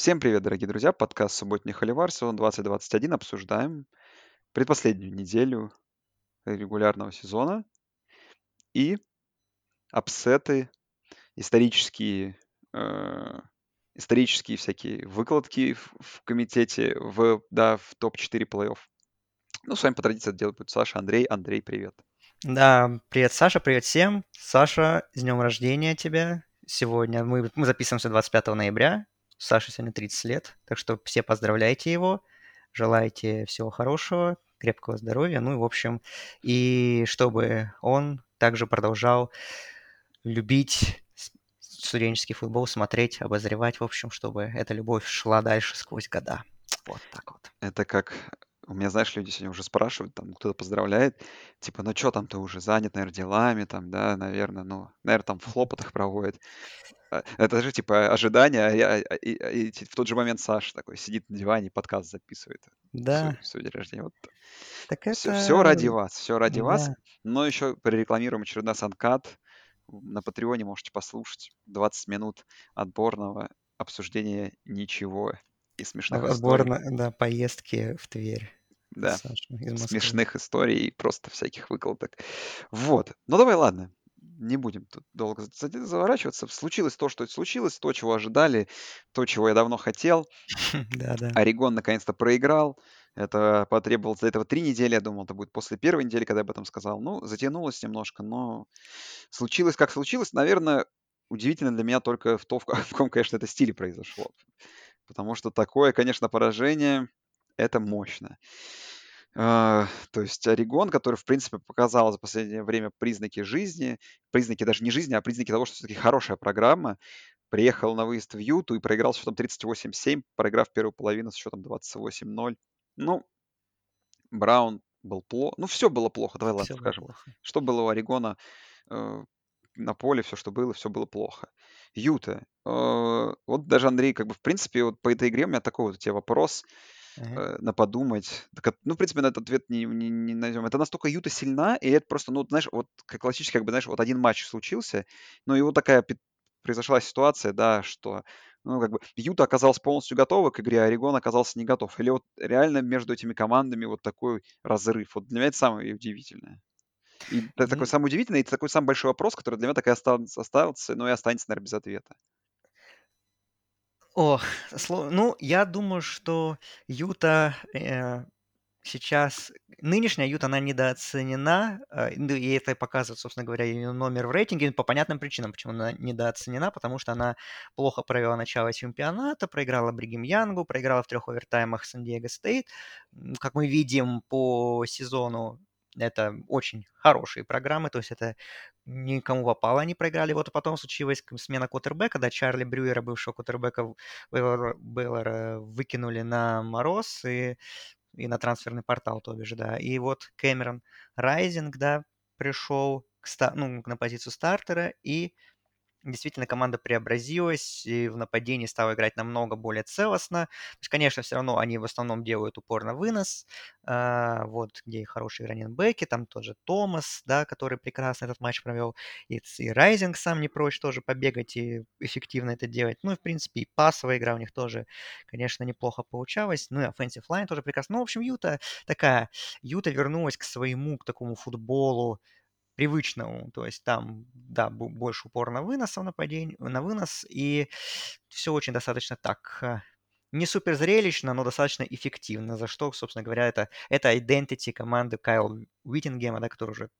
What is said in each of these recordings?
Всем привет, дорогие друзья! Подкаст «Субботний холивар», сезон 2021. Обсуждаем предпоследнюю неделю регулярного сезона и апсеты, исторические, э, исторические всякие выкладки в, в комитете, в, да, в топ-4 плей-офф. Ну, с вами по традиции это делают будут Саша, Андрей. Андрей, привет. Да, привет, Саша, привет всем. Саша, с днем рождения тебя. Сегодня мы, мы записываемся 25 ноября. Саше сегодня 30 лет, так что все поздравляйте его, желайте всего хорошего, крепкого здоровья, ну и в общем, и чтобы он также продолжал любить студенческий футбол, смотреть, обозревать, в общем, чтобы эта любовь шла дальше сквозь года. Вот так вот. Это как у меня, знаешь, люди сегодня уже спрашивают, там кто-то поздравляет, типа, ну что там, ты уже занят, наверное, делами, там, да, наверное, ну, наверное, там в хлопотах проводит. А, это же типа ожидание, а я, а, и, и в тот же момент Саша такой сидит на диване, подкаст записывает. Да. В свой день рождения. Вот. Так Все, это... все ради вас, все ради Да. вас. Но еще прорекламируем очередной санкат. На Патреоне можете послушать 20 минут отборного обсуждения ничего и смешных историй. Отборно, да, поездки в Тверь. Да, Саша смешных историй и просто всяких выкладок. Вот. Ну давай, ладно, не будем тут долго за- за- заворачиваться. Случилось то, что случилось, то, чего ожидали, то, чего я давно хотел. Да, да. Орегон наконец-то проиграл. Это потребовалось для этого три недели. Я думал, это будет после первой недели, когда я об этом сказал. Ну, затянулось немножко, но случилось, как случилось. Наверное, удивительно для меня только в, то, в ка- в каком, конечно, это стиле произошло. Потому что такое, конечно, поражение, это мощно. А, То есть Орегон, который, в принципе, показал за последнее время признаки жизни, признаки даже не жизни, а признаки того, что все-таки хорошая программа, приехал на выезд в Юту и проиграл с счетом 38-7, проиграв первую половину с счетом 28-0. Ну, Браун был плохо. Ну, все было плохо, давай ладно Все было скажем. плохо. Что было у Орегона э, на поле, все, что было, все было плохо. Юта. э, вот даже Андрей, как бы, в принципе, вот по этой игре у меня такой вот у тебя вопрос. Э, на подумать. Так ну, в принципе, на этот ответ не, не, не найдем. Это настолько Юта сильна, и это просто, ну, знаешь, вот как классически, как бы, знаешь, вот один матч случился, ну, и вот такая произошла ситуация, да, что, ну, как бы, Юта оказалась полностью готова к игре, а Орегон оказался не готов. Или вот реально между этими командами вот такой разрыв. Вот для меня это самое удивительное. И это такой Ну, самый удивительный, и это такой самый большой вопрос, который для меня так и остался, остался, но и останется, наверное, без ответа. Ох, ну, я думаю, что Юта э, сейчас... Нынешняя Юта, она недооценена, э, ну, и это показывает, собственно говоря, ее номер в рейтинге по понятным причинам, почему она недооценена, потому что она плохо провела начало чемпионата, проиграла Бригем Янгу, проиграла в трех овертаймах Сан-Диего Стейт. Как мы видим по сезону, это очень хорошие программы, то есть это никому попало они проиграли. Вот и потом случилась смена квотербека, когда Чарли Брюера, бывшего квотербека Бейлора, выкинули на мороз и, и на трансферный портал, то бишь, да. И вот Кэмерон Райзинг, да, пришел к ну, на позицию стартера, и действительно команда преобразилась и в нападении стала играть намного более целостно. То есть, конечно, все равно они в основном делают упор на вынос, а, вот где и хорошие раненбеки, там тот же Томас, да, который прекрасно этот матч провел, и, и Райзинг сам не прочь тоже побегать и эффективно это делать. Ну и, в принципе, и пасовая игра у них тоже, конечно, неплохо получалась. Ну и offensive line тоже прекрасно. Ну, в общем, Юта такая, Юта вернулась к своему, к такому футболу, привычному, то есть там, да, больше упор на вынос в нападении, на вынос, и все очень достаточно так, э, не супер зрелищно, но достаточно эффективно, за что, собственно говоря, это, это identity команды Кайл Уиттингема, да, который уже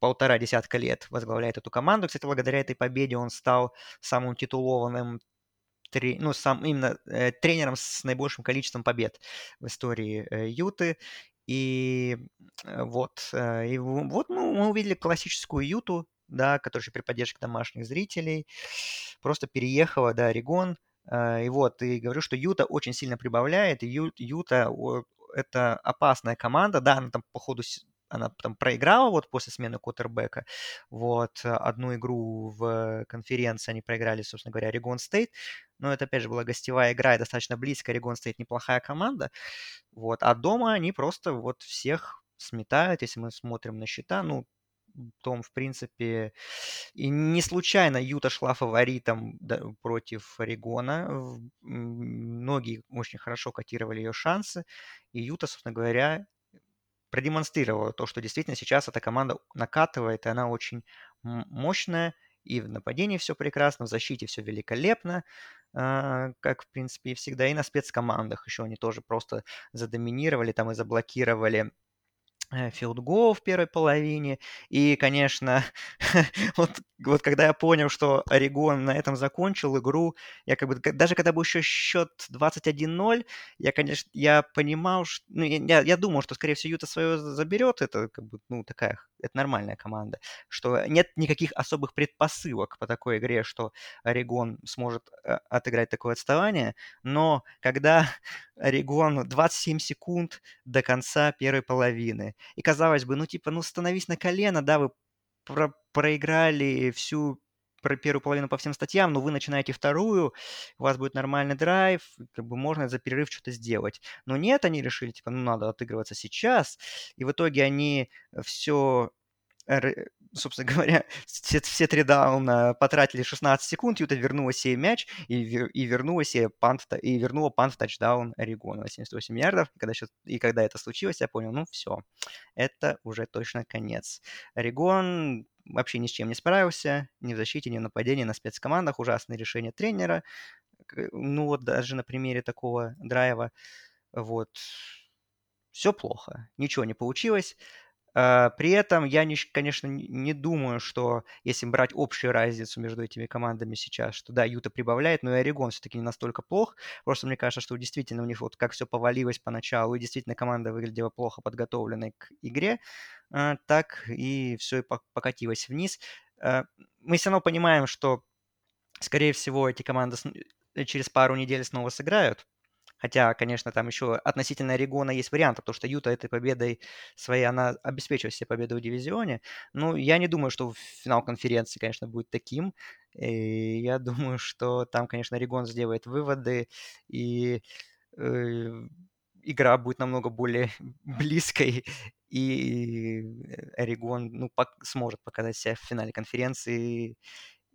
полтора десятка лет возглавляет эту команду. Кстати, благодаря этой победе он стал самым титулованным тре- ну, сам именно э, тренером с наибольшим количеством побед в истории э, Юты. И э, вот, э, и вот ну, мы увидели классическую Юту, да, которая еще при поддержке домашних зрителей просто переехала, да, Орегон. Э, И вот, и говорю, что Юта очень сильно прибавляет, и Ю- Юта это опасная команда, да, она там по ходу она там проиграла вот после смены Кутербека, вот, э, одну игру в конференции они проиграли, собственно говоря, Орегон Стейт, но это, опять же, была гостевая игра и достаточно близко, Орегон Стейт неплохая команда, вот, а дома они просто вот всех сметают, если мы смотрим на счета, ну, том, в принципе, и не случайно Юта шла фаворитом против Орегона. Многие очень хорошо котировали ее шансы, и Юта, собственно говоря, продемонстрировала то, что действительно сейчас эта команда накатывает, и она очень мощная, и в нападении все прекрасно, в защите все великолепно, а, как, в принципе, и всегда. И на спецкомандах еще они тоже просто задоминировали, там и заблокировали филдгол э, в первой половине. И, конечно, вот, вот когда я понял, что Орегон на этом закончил игру, я как бы, даже когда был еще счет 21-0, я, конечно, я понимал, что, ну, я, я думал, что, скорее всего, Юта свое заберет, это как бы, ну, такая, это нормальная команда, что нет никаких особых предпосылок по такой игре, что Орегон сможет э, отыграть такое отставание, но когда Орегон 27 секунд до конца первой половины, и казалось бы, ну типа, ну становись на колено, да, вы про проиграли всю первую половину по всем статьям, но вы начинаете вторую, у вас будет нормальный драйв, как бы можно за перерыв что-то сделать. Но нет, они решили, типа, ну надо отыгрываться сейчас, и в итоге они все собственно говоря, все, все три дауна потратили 16 секунд, Юта вернула себе мяч и, и вернула себе пант, и вернула пант тачдаун Орегона на 78 ярдов. И когда, и когда это случилось, я понял, ну все, это уже точно конец. Орегон вообще ни с чем не справился, ни в защите, ни в нападении, на спецкомандах. Ужасное решение тренера. Ну вот даже на примере такого драйва. Вот. Все плохо. Ничего не получилось. А, при этом я, не, конечно, не думаю, что если брать общую разницу между этими командами сейчас, что да, Юта прибавляет, но и Орегон все-таки не настолько плох. Просто мне кажется, что действительно у них вот как все повалилось поначалу, и действительно команда выглядела плохо подготовленной к игре, а, так и все и покатилось вниз. А, мы все равно понимаем, что, скорее всего, эти команды через пару недель снова сыграют, Хотя, конечно, там еще относительно Орегона есть варианты, потому что Юта этой победой своей, она обеспечивает себе победу в дивизионе. Ну, я не думаю, что финал конференции, конечно, будет таким. И я думаю, что там, конечно, Орегон сделает выводы, и э, игра будет намного более близкой, и Орегон ну, пок- сможет показать себя в финале конференции,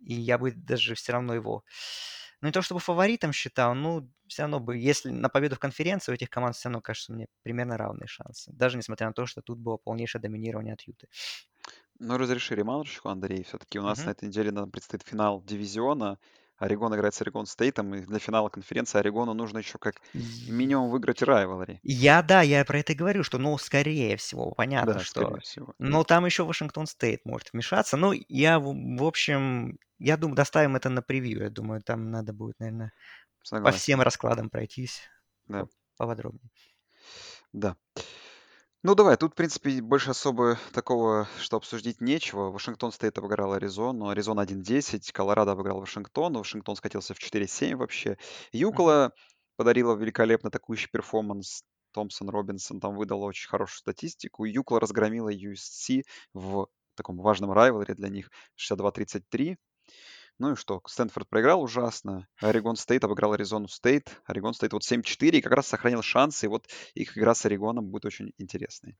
и я бы даже все равно его ну, не то чтобы фаворитом считал, ну, все равно бы, если на победу в конференции у этих команд все равно, кажется, мне примерно равные шансы. Даже несмотря на то, что тут было полнейшее доминирование от Юты. Ну, разреши ремарочку, Андрей. Все-таки у нас угу. на этой неделе нам предстоит финал дивизиона. Орегон играет с Орегон Стейтом, и для финала конференции Орегону нужно еще как минимум выиграть райвелри. Я, да, я про это и говорю, что, ну, скорее всего, понятно, да, что... Всего. Но там еще Вашингтон Стейт может вмешаться. Ну, я, в общем, я думаю, доставим это на превью. Я думаю, там надо будет, наверное, Согласен. по всем раскладам пройтись да. поподробнее. Да. Ну, давай, тут, в принципе, больше особо такого, что обсудить нечего. Вашингтон Стейт обыграл Аризону, Аризона 1-10, Колорадо обыграл Вашингтон, Вашингтон скатился в 4-7 вообще. UCLA подарила великолепно атакующий перформанс, Томпсон Робинсон там выдал очень хорошую статистику. UCLA разгромила USC в таком важном rival е для них 62-33. Ну и что, Стэнфорд проиграл ужасно, Орегон Стейт обыграл Аризону Стейт, Орегон Стейт вот 7-4 и как раз сохранил шансы, и вот их игра с Орегоном будет очень интересной.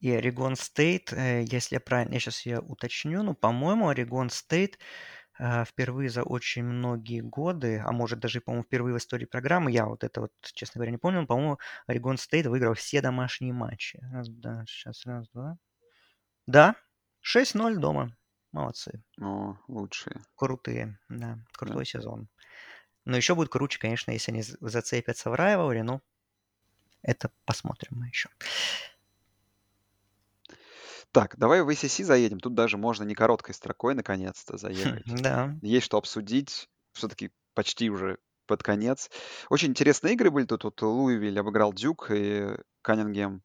И Орегон Стейт, э, если я правильно, я сейчас я уточню, ну, по-моему, Орегон Стейт э, впервые за очень многие годы, а может даже, по-моему, впервые в истории программы, я вот это вот, честно говоря, не помню, по-моему, Орегон Стейт выиграл все домашние матчи. Раз, да, сейчас, раз, два. Да, 6-0 дома. Молодцы. О, лучшие. Крутые, да. Крутой сезон. Но еще будет круче, конечно, если они зацепятся в райвале, ну, это посмотрим мы еще. Так, давай в ACC заедем. Тут даже можно не короткой строкой наконец-то заехать. Да. Есть что обсудить. Все-таки почти уже под конец. Очень интересные игры были тут. Вот Луивиль обыграл Дюк и Каннингем.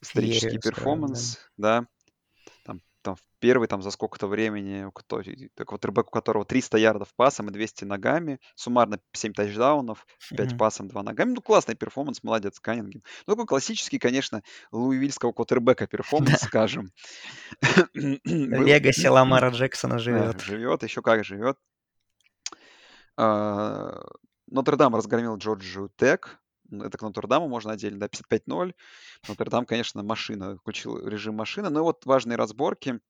Исторический перформанс, да первый там за сколько-то времени, кто, квотербек, у которого 300 ярдов пасом и 200 ногами, суммарно 7 тачдаунов, 5 mm-hmm. пасом, 2 ногами. Ну, классный перформанс, молодец, Каннингем. Ну, такой классический, конечно, луивильского квотербека перформанс, скажем. Legacy Ламара Джексона живет. Живет, еще как живет. А, Нотр-Дам разгромил Джорджию Тек, это к Нотр-Даму можно отдельно, да, 55-0. Нотр-Дам, конечно, машина, включил режим машины. Но вот важные разборки.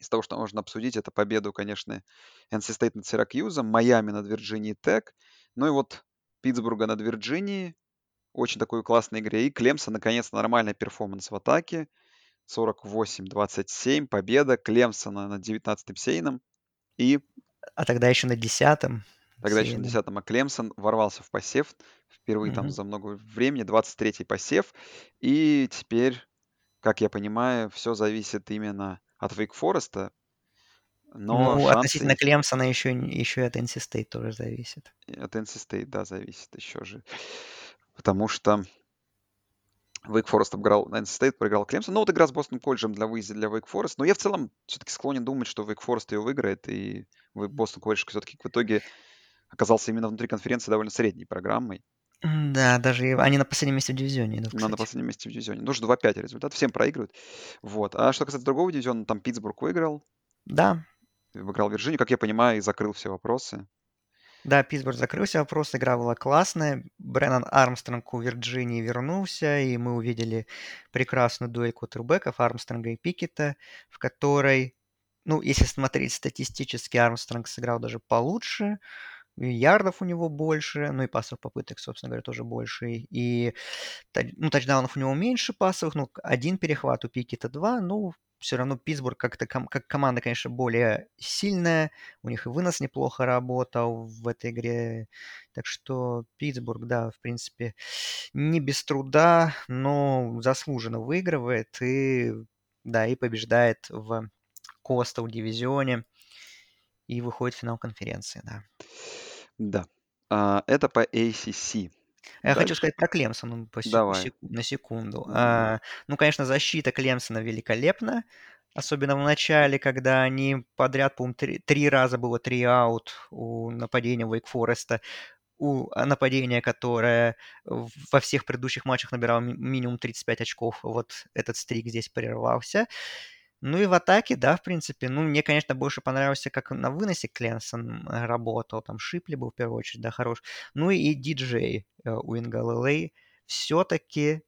Из того, что можно обсудить, это победу, конечно, NC State над Сиракьюзом, Майами над Вирджинией Тек, ну и вот Питтсбурга над Вирджинией, очень такой классной игре, и Клемса, наконец, нормальный перформанс в атаке, 48-27, победа Клемсона над 19-м Сейном, и А тогда еще на десятом тогда еще на Сейном. 10-м, а Клемсон ворвался в посев впервые там Мгм. за много времени, 23-й посев, и теперь, как я понимаю, все зависит именно от Вейк Фореста, но Ну, шансы относительно Клемсона еще, еще и от NC State тоже зависит. от NC State, да, зависит еще же. Потому что Вейк Форест обыграл NC State, проиграл Клемсон. Ну, вот игра с Бостон колледжем для выезда для Вейк Форест. Но я в целом все-таки склонен думать, что Вейк Форест ее выиграет, и Бостон колледж все-таки в итоге оказался именно внутри конференции довольно средней программой. М, Да, даже и- они на последнем месте в дивизионе идут, на кстати. последнем месте в дивизионе. Ну, 2-5 результат, всем проигрывают. Вот. А что касается другого дивизиона, там Питтсбург выиграл, Да, обыграл Вирджинию, как я понимаю, и закрыл все вопросы. да, Питтсбург закрылся вопрос, игра была классная. Брэннон Армстронг у Вирджинии вернулся, и мы увидели прекрасную дуэль квотербеков Армстронга и Пикета, в которой, ну, если смотреть статистически, Армстронг сыграл даже получше, и ярдов у него больше, ну и пасовых попыток, собственно говоря, тоже больше. И ну, тачдаунов у него меньше пасовых, ну, один перехват у Пикета два, ну, все равно Питтсбург как-то как команда, конечно, более сильная, у них и вынос неплохо работал в этой игре, так что Питтсбург, да, в принципе, не без труда, но заслуженно выигрывает и, да, и побеждает в Костел дивизионе и выходит в финал конференции, да. Да. А, это по ACC. Я хочу Дальше. сказать про Клемсон по Давай. на секунду. А, ну, конечно, защита Клемсона великолепна, особенно в начале, когда они подряд, по-моему, три, три раза было три аут у нападения Вейк Фореста, у а, нападения, которое во всех предыдущих матчах набирало ми- минимум 35 очков. Вот этот стрик здесь прервался. Ну и в атаке, да, в принципе. Ну, мне, конечно, больше понравился, как на выносе Кленсон э, работал. Там Шипли был в первую очередь, да, хорош. Ну и диджей э, Уиагалелей все-таки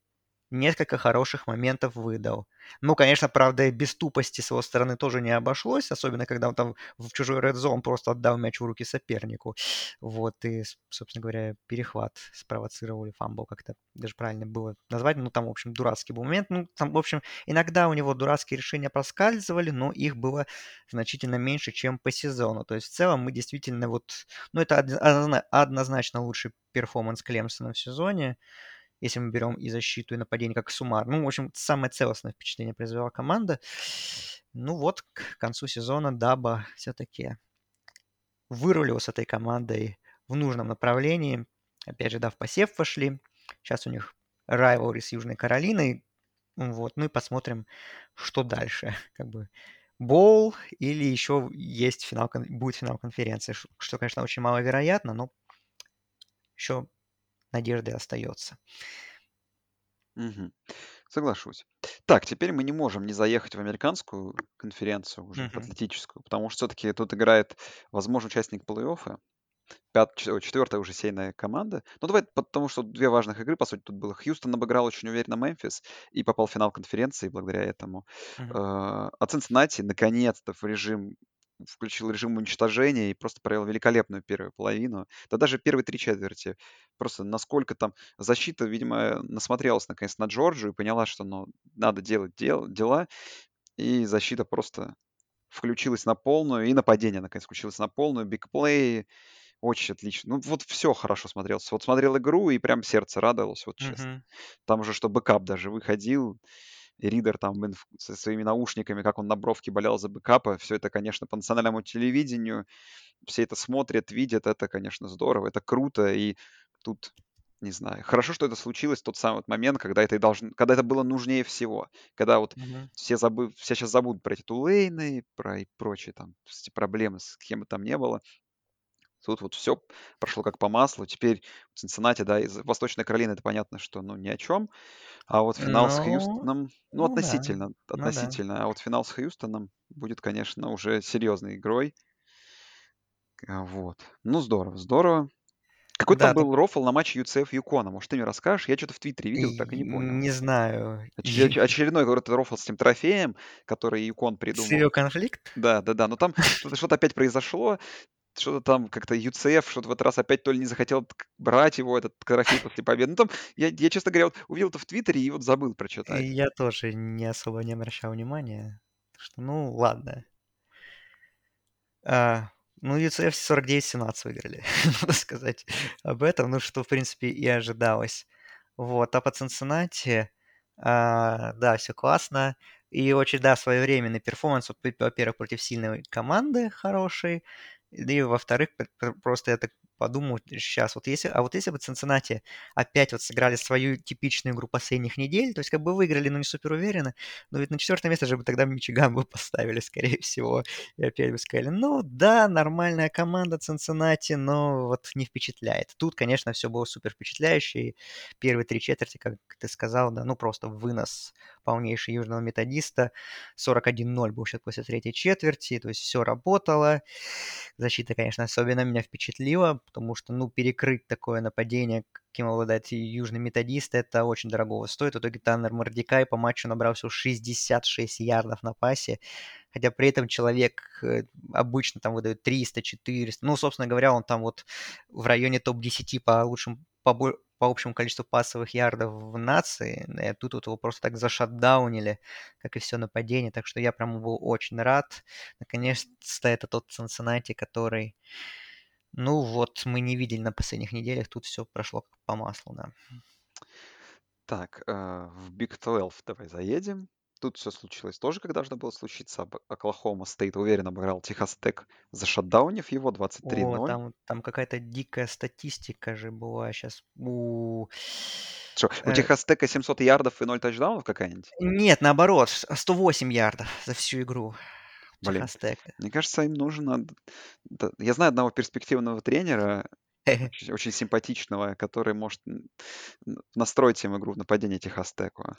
несколько хороших моментов выдал. Ну, конечно, правда, и без тупости с его стороны тоже не обошлось, особенно когда он там в чужой red zone просто отдал мяч в руки сопернику. Вот, и, собственно говоря, перехват спровоцировал или fumble, как-то даже правильно было назвать. Ну, там, в общем, дурацкий был момент. Ну, там, в общем, иногда у него дурацкие решения проскальзывали, но их было значительно меньше, чем по сезону. То есть, в целом, мы действительно вот... Ну, это одно- однозна- однозначно лучший перформанс Клемсона в сезоне если мы берем и защиту, и нападение как суммар. Ну, в общем, самое целостное впечатление произвела команда. Ну вот, к концу сезона Даба все-таки вырулил с этой командой в нужном направлении. Опять же, да, в посев вошли. Сейчас у них rivalry с Южной Каролиной. Вот, ну и посмотрим, что дальше. Как бы Боул или еще есть финал, будет финал конференции, что, конечно, очень маловероятно, но еще надежда остается. Мгм. Соглашусь. Так, теперь мы не можем не заехать в американскую конференцию, уже Мгм. атлетическую, потому что все-таки тут играет, возможно, участник плей-оффа, пят, чет- четвертая уже сейная команда. Ну, давай, потому что две важных игры, по сути, тут было. Хьюстон обыграл очень уверенно Мемфис и попал в финал конференции благодаря этому. Э, А Цинциннати наконец-то в режим включил режим уничтожения и просто провел великолепную первую половину. Да даже первые три четверти. Просто насколько там защита, видимо, насмотрелась наконец на Джорджию и поняла, что ну, надо делать дел, дела. И защита просто включилась на полную, и нападение наконец включилось на полную, бигплей, очень отлично. Ну, вот все хорошо смотрелось. Вот смотрел игру, и прям сердце радовалось, вот честно. Мгм. Там уже что backup даже выходил, Ридер там со своими наушниками, как он на бровке болел за backup а. Все это, конечно, по национальному телевидению. Все это смотрят, видят. Это, конечно, здорово, это круто. И тут, не знаю, хорошо, что это случилось в тот самый вот момент, когда это, и должно, когда это было нужнее всего. Когда вот Мгм. все, забы, все сейчас забудут про эти Тулейны, про и прочие там эти проблемы, с кем бы там не было. Тут вот все прошло как по маслу. Теперь в Цинциннати, да, из Восточной Каролины, это понятно, что, ну, ни о чем. А вот финал с Ну, Хьюстоном, ну, ну да, относительно, ну да. относительно. А вот финал с Хьюстоном будет, конечно, уже серьезной игрой. А, Вот. Ну, здорово, здорово. Какой там Да, там был рофл на матче UCF Юкона? Может, ты мне расскажешь? Я что-то в Твиттере видел, так и не понял. не знаю. Оч- оч- очередной говорит, рофл с этим трофеем, который Юкон придумал. Сырьё конфликт? Да, да, да. Но там что-то опять произошло. Что-то там как-то UCF что-то в этот раз опять то ли не захотел брать его, этот трофей после победы. Ну там, я, я честно говоря, вот увидел это в Твиттере и вот забыл прочитать. я тоже не особо не обращал внимания. Что, ну, ладно. А, ну, UCF 49-17 выиграли, надо сказать об этом. Ну, что, в принципе, и ожидалось. Вот. А по Цинциннати, а, да, все классно. И очень, да, своевременный перформанс, во-первых, против сильной команды хорошей, и, во-вторых, просто я так подумал сейчас, вот если, а вот если бы Цинциннати опять вот сыграли свою типичную игру последних недель, то есть как бы выиграли, но не супер уверенно, но ведь на четвертое место же бы тогда Мичиган бы поставили, скорее всего, и опять бы сказали, ну да, нормальная команда Цинциннати, но вот не впечатляет. Тут, конечно, все было супер впечатляюще, и первые три четверти, как ты сказал, да, ну просто вынос полнейший южного методиста, 41-0 был счет после третьей четверти, то есть все работало. Защита, конечно, особенно меня впечатлила, потому что, ну, перекрыть такое нападение, каким обладает южный методист, это очень дорого стоит. В итоге Таннер Мордикай по матчу набрал всего 66 ярдов на пасе, хотя при этом человек э, обычно там выдает 300-400. Ну, собственно говоря, он там вот в районе топ-10 по лучшим, по, по общему количеству пасовых ярдов в нации. И тут вот его просто так зашатдаунили, как и все нападение. Так что я прям был очень рад. Наконец-то это тот Цинциннати, который... Ну вот, мы не видели на последних неделях, тут все прошло как по маслу, да. Так, э, в Big 12 давай заедем. Тут все случилось тоже, как должно было случиться. Оклахома Стейт уверенно обыграл Техас Тек, зашатдаунив его О, 23-0. там, там какая-то дикая статистика же была сейчас у... Что, у э, Техас Тека 700 ярдов и 0 тачдаунов какая-нибудь? Нет, наоборот, с- 108 ярдов за всю игру Блин, мне кажется, им нужно... да, Я знаю одного перспективного тренера, очень, очень симпатичного, который может н- настроить им игру в нападение Техас Теку.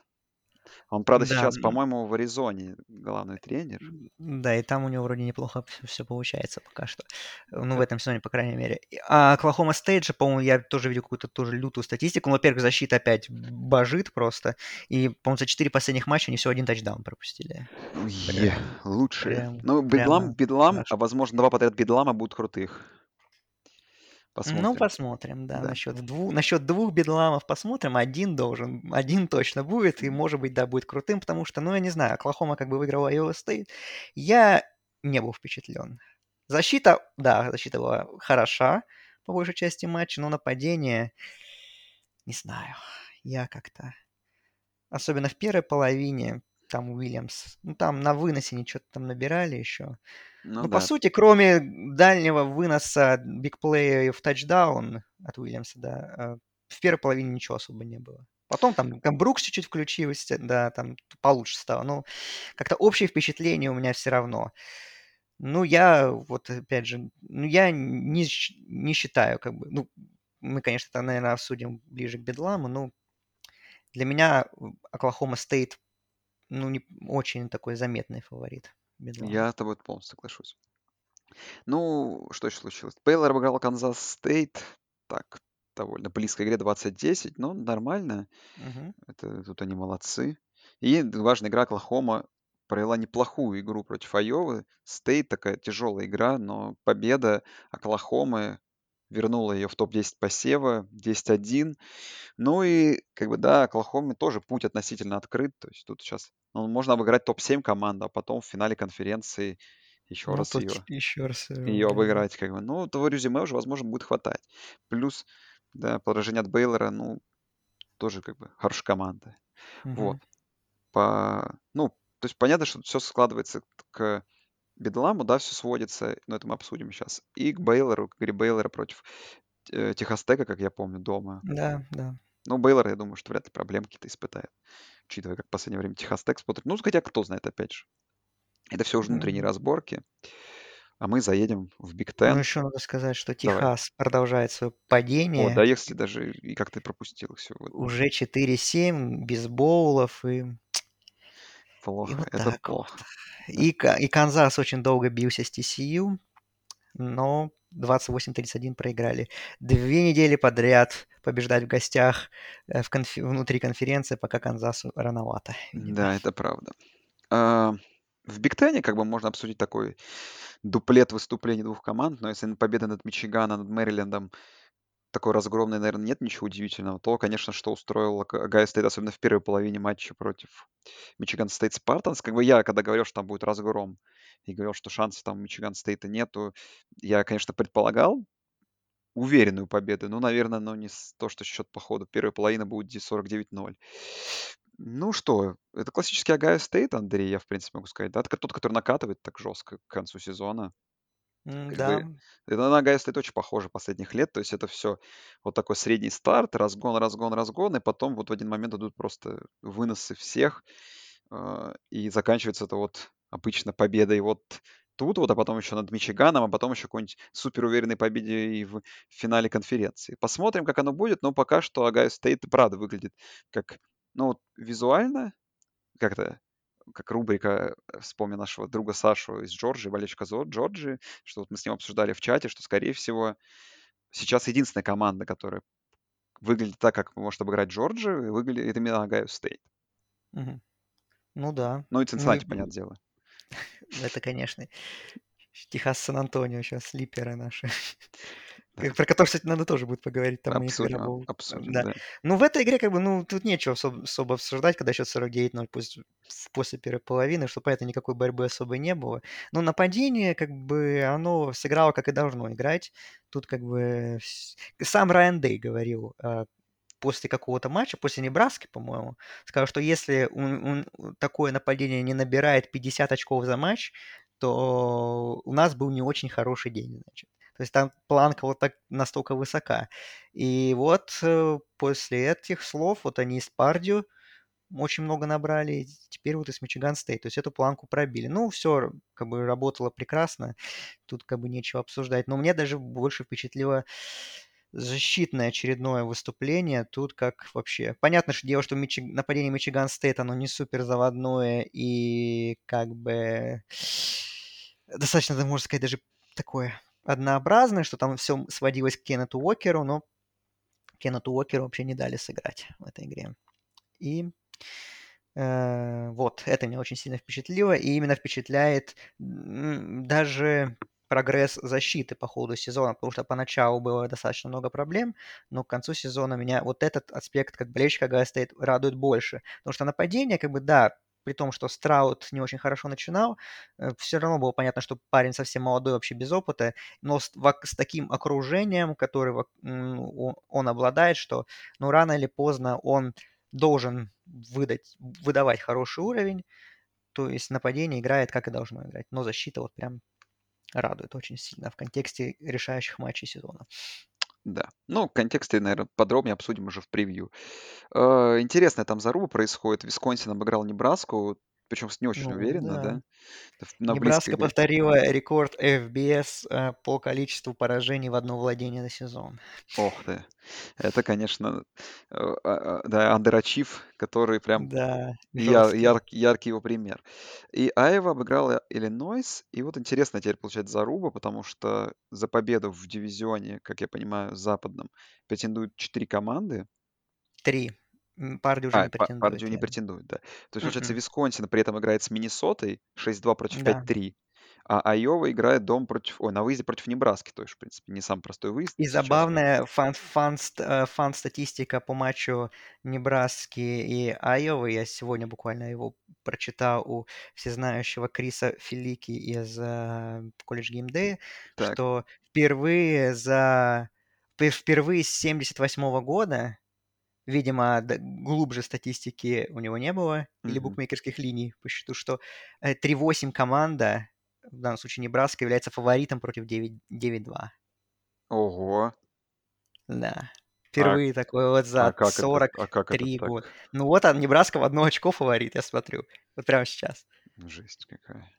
Он, правда, Да, сейчас, по-моему, в Аризоне главный тренер. да, и там у него вроде неплохо все получается пока что. Ну, в этом сезоне, по крайней мере. А Оклахома Стейт же, по-моему, я тоже видел какую-то тоже лютую статистику. Ну, во-первых, защита опять божит просто. И, по-моему, за четыре последних матча они всего один тачдаун пропустили. Е, Прям, лучшие. прям, Ну, Бедлам, прямо Бедлам, а страшно. возможно, два подряд Бедлама будут крутых. Ну, Посмотрим. посмотрим, да. Да. Насчет двух, насчет двух бедламов посмотрим. Один должен, один точно будет, и, может быть, да, будет крутым, потому что, ну, я не знаю, Оклахома как бы выиграла Iowa State. Я не был впечатлен. Защита, да, защита была хороша по большей части матча, но нападение, не знаю, я как-то... Особенно в первой половине, там Уильямс, ну, там на выносе ничего там набирали еще. Ну Ну, по да. сути, кроме дальнего выноса бигплея в тачдаун от Уильямса, да, э, в первой половине ничего особо не было. Потом там, там Брукс чуть-чуть включился, да, там получше стало. Ну, как-то общее впечатление у меня все равно. Ну, я вот, опять же, ну, я не, не считаю, как бы, ну, мы, конечно, это, наверное, обсудим ближе к Бедламу, но для меня Оклахома Стейт, ну, не очень такой заметный фаворит Бедлама. Я с тобой полностью соглашусь. Ну, что еще случилось? Бейлор обыграл Канзас Стейт. Так, довольно близкой игре 20-10, но нормально. Мгм. Это, тут они молодцы. И важная игра Оклахома провела неплохую игру против Айовы. Стейт такая тяжелая игра, но победа Оклахомы вернула ее в топ-10 посева, 10-1. Ну и, как бы, да, Оклахоме тоже путь относительно открыт. То есть тут сейчас ну, можно обыграть топ-7 команду, а потом в финале конференции еще Ну, раз ее, еще раз, э, ее да. обыграть. Как бы. Ну, того резюме уже, возможно, будет хватать. Плюс, да, поражение от Бейлора, ну, тоже как бы хорошая команда. Вот. Мгм. По, ну, то есть понятно, что все складывается к Бедламу, да, все сводится, но это мы обсудим сейчас. И к Бейлору, игре Бейлора против э, Техастека, как я помню, дома. Да, да. Ну, Бейлор, я думаю, что вряд ли проблем какие-то испытает, учитывая, как в последнее время Техастек смотрит. Ну, хотя кто знает, опять же. Это все уже внутренние М. разборки. А мы заедем в Big Ну, Ten. еще надо сказать, что Давай. Техас продолжает свое О, падение. да, если даже и как ты пропустил все. Уже 4-7, без bowl ов и, и Плохо, вот это так плохо. И, и Канзас очень долго бился с TCU, но 28-31 проиграли. Две недели подряд побеждать в гостях э, в конф... внутри конференции, пока Канзасу рановато. Да, это правда. А, в Big Ten е как бы можно обсудить такой дуплет выступлений двух команд, но если победа над Мичиганом, над Мэрилендом такой разгромной, наверное, нет ничего удивительного, то, конечно, что устроил Огайо Стейт, особенно в первой половине матча против Мичиган Стейт Спартанс. Как бы я, когда говорил, что там будет разгром, и говорил, что шансов там Мичиган Стейта нету, я, конечно, предполагал уверенную победу, но, наверное, но не то, что счет по ходу первой половины будет 49-0. Ну что, это классический Огайо Стейт, Андрей, я, в принципе, могу сказать, да? Тот, который накатывает так жестко к концу сезона. Как Да, бы, на Огайо Стейт очень похоже последних лет, то есть это все вот такой средний старт, разгон, разгон, разгон, и потом вот в один момент идут просто выносы всех, э, и заканчивается это вот обычно победой вот тут вот, а потом еще над Мичиганом, а потом еще какой-нибудь супер уверенной победе и в финале конференции. Посмотрим, как оно будет, но пока что Огайо Стейт правда выглядит как ну, вот визуально, как-то, как рубрика, э, вспомни нашего друга Сашу из Джорджии, болельщика Джорджии, что вот мы с ним обсуждали в чате, что, скорее всего, сейчас единственная команда, которая выглядит так, как может обыграть Джорджию, выглядит это именно Огайо Стейт. Мгм. ну да. Ну и Ну, Цинциннати, и- понятное дело. это, конечно, Техас Сан-Антонио сейчас, слиперы наши. Как- Про которых, кстати, надо тоже будет поговорить, там Обсудим, обсудим, Да. да. Ну, в этой игре, как бы, ну, тут нечего особо, особо обсуждать, когда счет 49-0 пусть после первой половины, что понятно, никакой борьбы особо не было. Но нападение, как бы, оно сыграло, как и должно играть. Тут, как бы, сам Райан Дэй говорил а, после какого-то матча, после Небраски, по-моему, сказал, что если он- он- такое нападение не набирает 50 очков за матч, то у нас был не очень хороший день, значит. То есть там планка вот так настолько высока. И вот э, после этих слов вот они из Пердью очень много набрали, теперь вот из Мичиган Стейт. То есть эту планку пробили. Ну, все как бы работало прекрасно, тут как бы нечего обсуждать. Но мне даже больше впечатлило защитное очередное выступление. Тут как вообще... Понятно, что дело, что Мичи... нападение Мичиган Стейт, оно не супер заводное и как бы достаточно, да, можно сказать, даже такое однообразное, что там все сводилось к Кеннету Уокеру, но Кеннету Уокеру вообще не дали сыграть в этой игре. И э, вот, это меня очень сильно впечатлило, и именно впечатляет даже прогресс защиты по ходу сезона, потому что поначалу было достаточно много проблем, но к концу сезона меня вот этот аспект, как болельщика Гая стоит, радует больше. Потому что нападение, как бы, да, при том, что Страут не очень хорошо начинал, все равно было понятно, что парень совсем молодой, вообще без опыта, но с, с таким окружением, которое он обладает, что ну рано или поздно он должен выдать, выдавать хороший уровень, то есть нападение играет, как и должно играть, но защита вот прям радует очень сильно в контексте решающих матчей сезона. Да. Ну, в контексте, наверное, подробнее обсудим уже в превью. Э, Интересная там заруба происходит. Висконсин обыграл Небраску, причем не очень Ну уверенно, да. да? На Небраска игре. повторила рекорд FBS э, по количеству поражений в одно владение на сезон. Ох ты. Это, конечно, э, а, а, да, андерачив, который прям Да, я- жесткий. яр- яркий его пример. И Айва обыграла Иллинойс. И вот интересно теперь получается заруба, потому что за победу в дивизионе, как я понимаю, западном, претендуют четыре команды. Три. М, Парди уже А, не Па- претендует, Пардью не верно. претендует, да. То есть, получается, Мгм. Висконсин при этом играет с Миннесотой 6-2 против Да. 5-3. А Айова играет дом против... Ой, на выезде против Небраски. То есть, в принципе, не самый простой выезд И сейчас. забавная фан, фан, ст- э, фан-статистика по матчу Небраски и Айовы. Я сегодня буквально его прочитал у всезнающего Криса Филики из э, колледж геймдея, Так. что впервые за... впе- Впервые с 78 года, видимо, глубже статистики у него не было, или Мгм. букмекерских линий по счету, что э, 3-8 команда, в данном случае Небраска, является фаворитом против 9 9-2. Ого. Да. А, Впервые такое вот а за а как это 43 года. так? Ну вот, а Небраска в одно очко фаворит, я смотрю. Вот прямо сейчас. Жесть какая.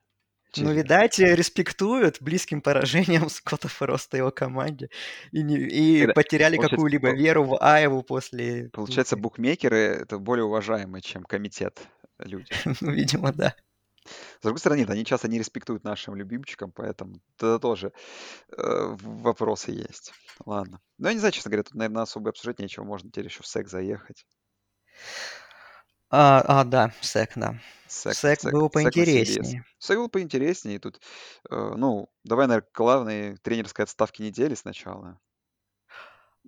Ну, видать, э, респектуют близким поражением Скотта Фроста и его команде. И, не- и Когда- потеряли какую-либо веру в Аеву после... Получается, двух- букмекеры это более уважаемые, чем комитет люди. Ну, видимо, да. С другой стороны, нет, они часто не респектуют нашим любимчикам, поэтому это тоже э, вопросы есть. Ладно. Ну, я не знаю, честно говоря, тут, наверное, особо обсуждать нечего. Можно теперь еще в секс заехать. А, а, да, SEC, да. SEC, SEC SEC, был поинтереснее. SEC был поинтереснее. Тут, э, ну, давай, наверное, главные тренерской отставки недели сначала.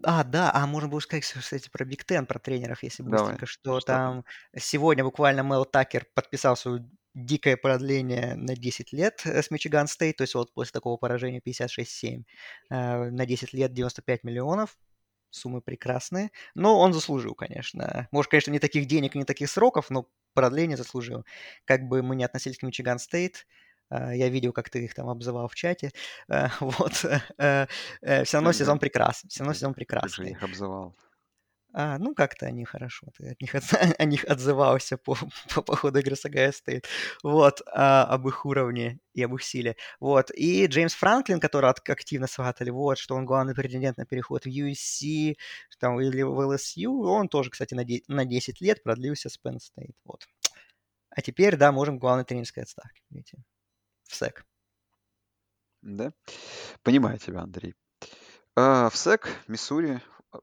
А, да, а можно было сказать, кстати, про Big Ten, про тренеров, если Давай. быстренько, что Что там? сегодня буквально Мел Такер подписал свое дикое продление на 10 лет э, с Мичиган Стейт, то есть вот после такого поражения 56-7 э, на 10 лет 95 миллионов, суммы прекрасные, но он заслужил, конечно. Может, конечно, не таких денег, не таких сроков, но продление заслужил. Как бы мы не относились к Мичиган Стейт, э, я видел, как ты их там обзывал в чате. Э, Вот. э, э, Все равно сезон бы, прекрасен. Все равно сезон как же я прекрасный. их обзывал. А, ну, как-то они хорошо, ты от них, отз- о них отзывался по, по, по ходу игры с Огайо Стейт. Вот, а, об их уровне и об их силе. Вот, и Джеймс Франклин, который от- активно сватали, вот, что он главный претендент на переход в USC, там, или в LSU, он тоже, кстати, на, де- на 10 лет продлился с Penn State, вот. А теперь, да, можем главной тренерской отставке перейти. В СЭК. Да? Понимаю тебя, Андрей. А, в СЭК Миссури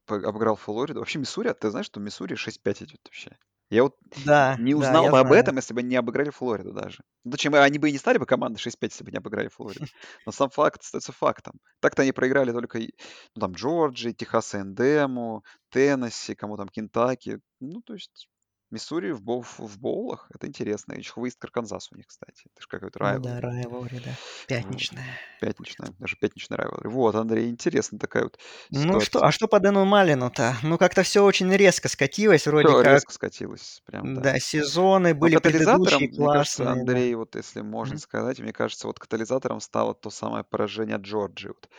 обыграл Флориду. Вообще Миссури, а ты знаешь, что Миссури 6-5 идет вообще? Я вот Да, не да, узнал я бы об знаю. этом, если бы не обыграли Флориду даже. Ну, Зачем? Они бы и не стали бы командой 6-5, если бы не обыграли Флориду. Но сам факт остается фактом. Так-то они проиграли только ну, там Джорджии, Техас Эндему, Теннесси, кому там Кентаки. Ну, то есть Миссури в, боу- в боулах, это интересно. Еще выезд к Арканзасу у них, кстати. Это же какой-то Ну да, райвелри. Да. Вот. Пятничная. Пятничная, даже пятничный райвелри. Вот, Андрей, интересная такая вот Ну что, ситуация. а что по Дэну Малину-то? Ну, как-то все очень резко скатилось, вроде Все как, резко скатилось, прям, да. да, сезоны Но были катализатором, предыдущие мне кажется, классные, да. Андрей, вот если можно Мгм. сказать, мне кажется, вот катализатором стало то самое поражение от Джорджии. Вот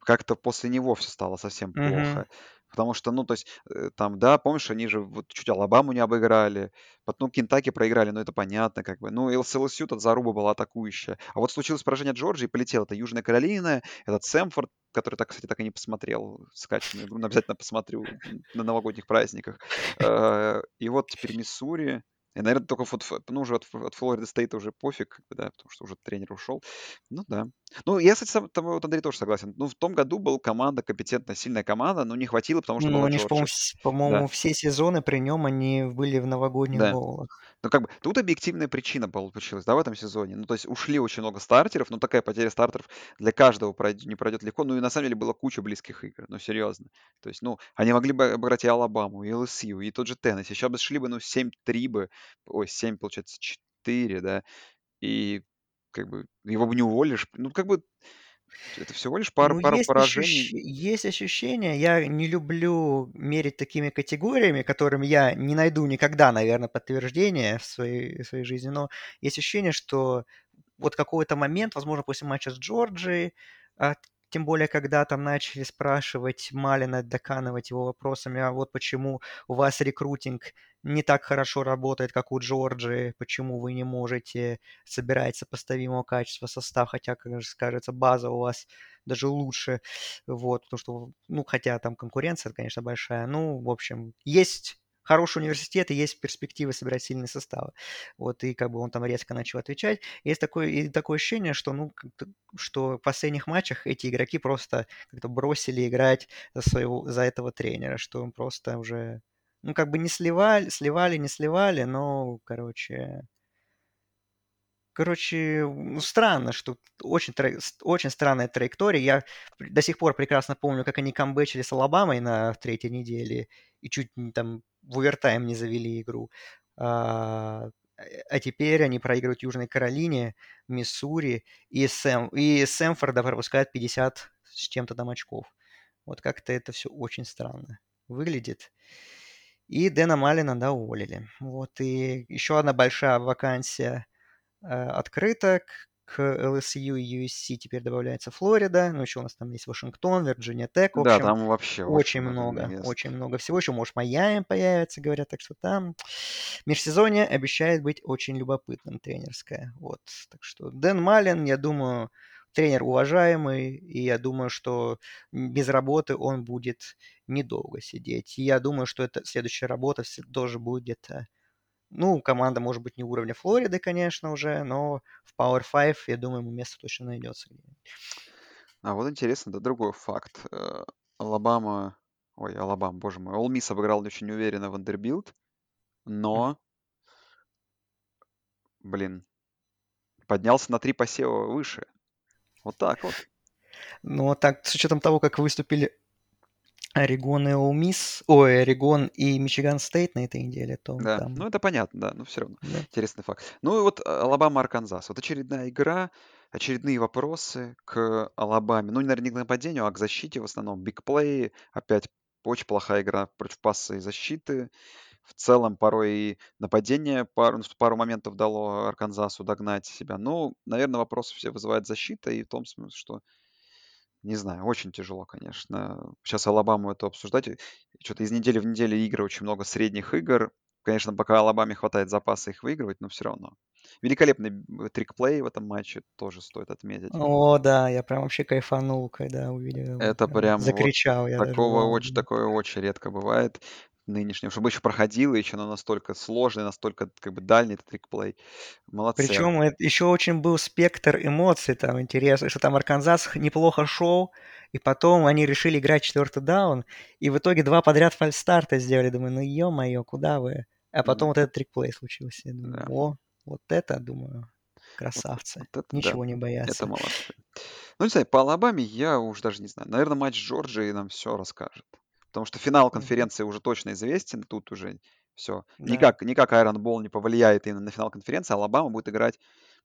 как-то после него все стало совсем Мгм. плохо. Потому что, ну, то есть, э, там, да, помнишь, они же вот чуть Алабаму не обыграли, потом Кентаки проиграли, ну, это понятно, как бы. Ну, с LSU тут заруба была атакующая. А вот случилось поражение Джорджии, полетел это Южная Каролина, этот Сэмфорд, который, так, кстати, так и не посмотрел скачанную игру, но обязательно посмотрю на новогодних праздниках. Э, И вот теперь Миссури. И, наверное, только вот, ну, уже от, от Флориды Стейта уже пофиг, да, потому что уже тренер ушел. Ну, да. Ну, я, кстати, с тобой, вот, Андрей, тоже согласен. Ну, в том году была команда, компетентная, сильная команда, но не хватило, потому что Ну, была они же, по-моему, вс- Да, по-моему, все сезоны при нем они были в новогодних да. боулах. Ну, как бы, тут объективная причина получилась, да, в этом сезоне. Ну, то есть ушли очень много стартеров, но такая потеря стартеров для каждого пройд- не пройдет легко. Ну, и на самом деле была куча близких игр, ну, серьезно. То есть, ну, они могли бы обыграть и Алабаму, и ЛСЮ, и тот же Теннесси. Сейчас бы шли бы, ну, 7-3 бы, ой, 7, получается, 4, да, и как бы его бы не уволишь. Ну, как бы это всего лишь пара, Ну, пара есть, ощущ... поражений. есть ощущение, я не люблю мерить такими категориями, которым я не найду никогда, наверное, подтверждения в своей, в своей жизни, но есть ощущение, что вот какой-то момент, возможно, после матча с Джорджией, тем более, когда там начали спрашивать Малина, доканывать его вопросами, а вот почему у вас рекрутинг не так хорошо работает, как у Джорджии, почему вы не можете собирать сопоставимого качества состав, хотя, как же скажется, база у вас даже лучше, вот, потому что, ну, хотя там конкуренция, конечно, большая, ну, в общем, есть хороший университет и есть перспективы собирать сильные составы. Вот, и как бы он там резко начал отвечать. Есть такое, и такое ощущение, что, ну, что в последних матчах эти игроки просто как-то бросили играть за, своего, за этого тренера, что он просто уже, ну, как бы не сливали, сливали, не сливали, но, короче, Короче, ну, странно, что очень, очень странная траектория. Я до сих пор прекрасно помню, как они камбэчили с Алабамой на третьей неделе и чуть не там в овертайм не завели игру. А, э, а теперь они проигрывают Южной Каролине, Миссури и, Сэм, и Сэмфорда пропускают 50 с чем-то там очков. Вот как-то это все очень странно выглядит. И Дэна Малина, да, уволили. Вот, и еще одна большая вакансия э, открыто. К, LSU и USC теперь добавляется Флорида. Ну, еще у нас там есть Вашингтон, Вирджиния Тек. В Да, общем, там вообще очень много мест. очень много всего. Еще, может, Майами появится, говорят. Так что там межсезонье обещает быть очень любопытным тренерское. Вот. Так что Дэн Маллен, я думаю, тренер уважаемый, и я думаю, что без работы он будет недолго сидеть. И я думаю, что это следующая работа тоже будет где-то Ну, команда может быть не уровня Флориды, конечно, уже, но в Power 5, я думаю, ему место точно найдется. А вот интересно, да, другой факт. Э, Алабама, ой, Алабама, боже мой, Ол Мисс обыграл очень уверенно Вандербильт, но, блин, поднялся на три посева выше. Вот так вот. Ну, так, с учетом того, как выступили Орегон и Ол Мисс, ой, Орегон и Мичиган Стейт на этой неделе, то Да, там... ну это понятно, да, но все равно. Да. Интересный факт. Ну и вот а, Алабама, Арканзас. Вот очередная игра, очередные вопросы к Алабаме. Ну, наверное, не к нападению, а к защите в основном. Big play, опять очень плохая игра против пасса и защиты. В целом, порой и нападение пару, пару моментов дало Арканзасу догнать себя. Ну, наверное, вопросы все вызывает защита, и в том смысле, что не знаю, очень тяжело, конечно. Сейчас Алабаму это обсуждать. Что-то из недели в неделю игры, очень много средних игр. Конечно, пока Алабаме хватает запаса их выигрывать, но все равно. Великолепный б- трикплей в этом матче тоже стоит отметить. О, да, я прям вообще кайфанул, когда увидел. Это прям вот закричал я даже. такого вау, очень, такое очень редко бывает нынешнем, чтобы еще проходило, еще на настолько сложный, настолько как бы дальний этот трикплей. Молодцы. Причем это еще очень был спектр эмоций там интересно, что там Арканзас неплохо шел, и потом они решили играть четвертый даун, и в итоге два подряд фальстарта сделали. Думаю, ну ё-моё, куда вы? А потом вот этот трикплей случился. Я думаю, Да. о, вот это, думаю, красавцы. вот это да. Ничего не боятся. Это молодцы. Ну, не знаю, по Алабаме я уж даже не знаю. Наверное, матч Джорджии нам все расскажет. Потому что финал конференции уже точно известен, тут уже все. Да. Никак, никак Iron Ball не повлияет именно на финал конференции. Алабама будет играть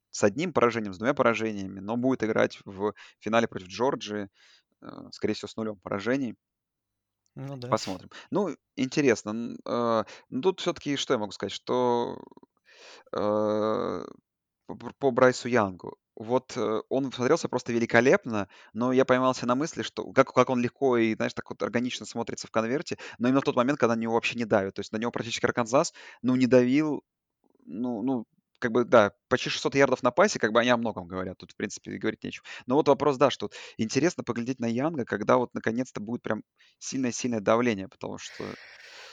с одним поражением, с двумя поражениями, но будет играть в финале против Джорджии, э, скорее всего, с нулем поражений. Ну да. Посмотрим. Ну, интересно. э, ну, тут все-таки что я могу сказать, что э, по, Бр- по Брайсу Янгу. Вот э, он смотрелся просто великолепно, но я поймался на мысли, что как, как он легко и, знаешь, так вот органично смотрится в конверте, но именно в тот момент, когда на него вообще не давят. То есть на него практически Арканзас, ну, не давил, ну, ну, как бы, да, почти 600 ярдов на пасе, как бы они о многом говорят. Тут, в принципе, говорить нечего. Но вот вопрос, да, что интересно поглядеть на Янга, когда вот наконец-то будет прям сильное-сильное давление, потому что,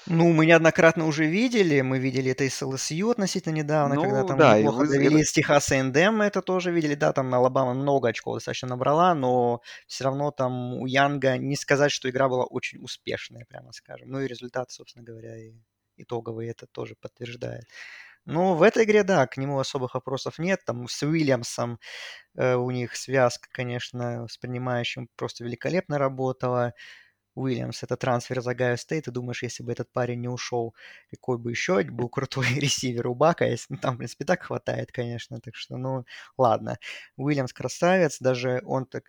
Ну, мы неоднократно уже видели, мы видели это и с ЛСЮ относительно недавно, когда ну, там да, неплохо вы, довели с Техаса A&M, мы это тоже видели, да, там Алабама много очков достаточно набрала, но все равно там у Янга не сказать, что игра была очень успешная, прямо скажем. Ну и результат, собственно говоря, и итоговый это тоже подтверждает. Ну, в этой игре, да, к нему особых вопросов нет. Там с Уильямсом э, у них связка, конечно, с принимающим просто великолепно работала. Уильямс, это трансфер из Огайо Стейт, ты думаешь, если бы этот парень не ушел, какой бы еще был крутой ресивер у Бака, если там, в принципе, так хватает, конечно, так что, ну, ладно. Уильямс красавец, даже он так...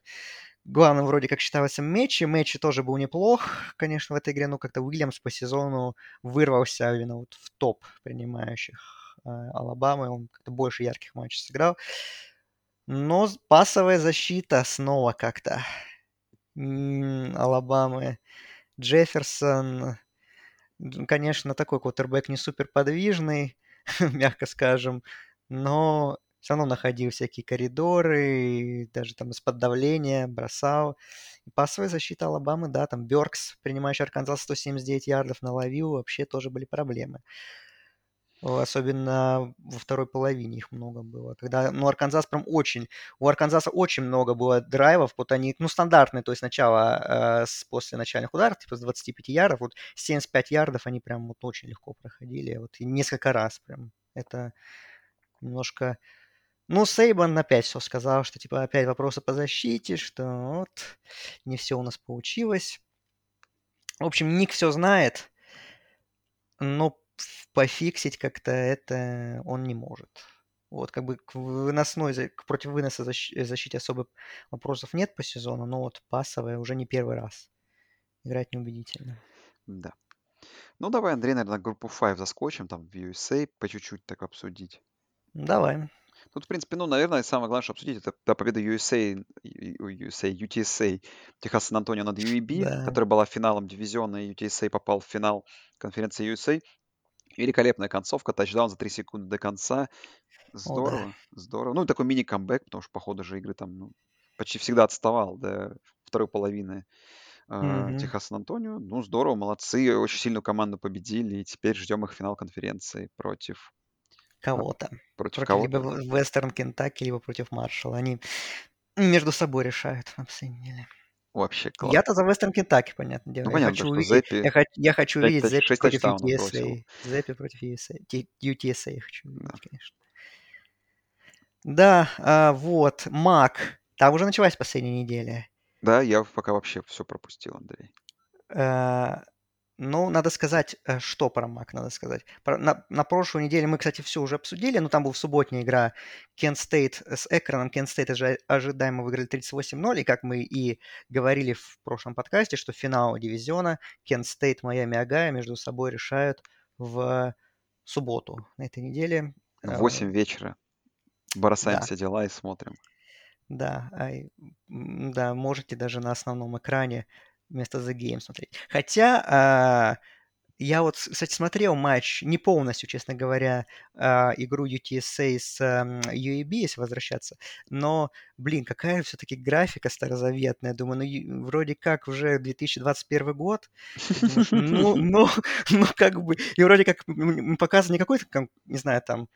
Главным вроде как считался Мэтчи, Мэтчи тоже был неплох, конечно, в этой игре, но как-то Уильямс по сезону вырвался именно вот в топ принимающих э, Алабамы, он как-то больше ярких матчей сыграл. Но пасовая защита снова как-то Алабамы. Джефферсон, конечно, такой квотербек не супер подвижный, мягко скажем, но все равно находил всякие коридоры, даже там из-под давления бросал. И пасовая защита Алабамы, да, там Бёркс, принимающий Арканзас 179 ярдов, наловил, вообще тоже были проблемы. Особенно во второй половине их много было. Когда, ну, Арканзас прям очень... У Арканзаса очень много было драйвов. Вот они, ну, стандартные, то есть сначала э, с, после начальных ударов, типа с 25 ярдов, вот 75 ярдов они прям вот очень легко проходили. Вот и несколько раз прям. Это немножко... Ну, Сейбан опять все сказал, что типа опять вопросы по защите, что вот не все у нас получилось. В общем, Ник все знает, но пофиксить как-то это он не может. Вот, как бы к выносной, к против выноса защ- э, защите особо вопросов нет по сезону, но вот пасовая уже не первый раз. Играть неубедительно. да. Ну, давай, Андрей, наверное, группу 5 заскочим, там в USA по чуть-чуть так обсудить. Давай. Тут, в принципе, ну, наверное, самое главное, что обсудить, это та победа USA, USA, UTSA, Техас Сан-Антонио над UAB, Да. которая была финалом дивизиона, и UTSA попал в финал конференции USA. Великолепная концовка, тачдаун за 3 секунды до конца. О, да. Здорово, здорово. Ну, такой мини-камбэк, потому что по ходу же игры там ну, почти всегда отставал до второй половины а, Мгм. Техас Сан-Антонио. Ну, здорово, молодцы, очень сильную команду победили, и теперь ждем их финал конференции против... Кого-то. Против Против либо кого-то? В- Вестерн Кентаки, либо против Маршалла. Они между собой решают, на самом деле. Вообще класс. Я-то за Вестерн Кентаки, понятное дело. Ну, Я понятно, хочу увидеть, Зеппи я, хо- я хочу увидеть Зеппи против. UTSA. Зеппи против UTSA. UTSA я хочу Да. увидеть, конечно. Да, а, вот, Мак. Там уже началась последняя неделя. Да, я пока вообще все пропустил, Андрей. Э, Ну, надо сказать, э, что про Мак надо сказать. Про- на, на прошлой неделе мы, кстати, все уже обсудили, но там была субботняя игра Кент Стейт с Экроном. Кент Стейт ожи- ожидаемо выиграли 38-0, и как мы и говорили в прошлом подкасте, что финал дивизиона Кент Стейт, Майами, Огайо между собой решают в субботу на этой неделе. В Э, 8 вечера бросаем Да. все дела и смотрим. Да, да, можете даже на основном экране вместо The Game смотреть. Хотя а, я вот, кстати, смотрел матч, не полностью, честно говоря, а, игру UTSA с UAB, если возвращаться, но, блин, какая все-таки графика старозаветная. Думаю, ну, вроде как уже 2021 год, ну, ну, ну, как бы, и вроде как показан не какой-то, не знаю, там,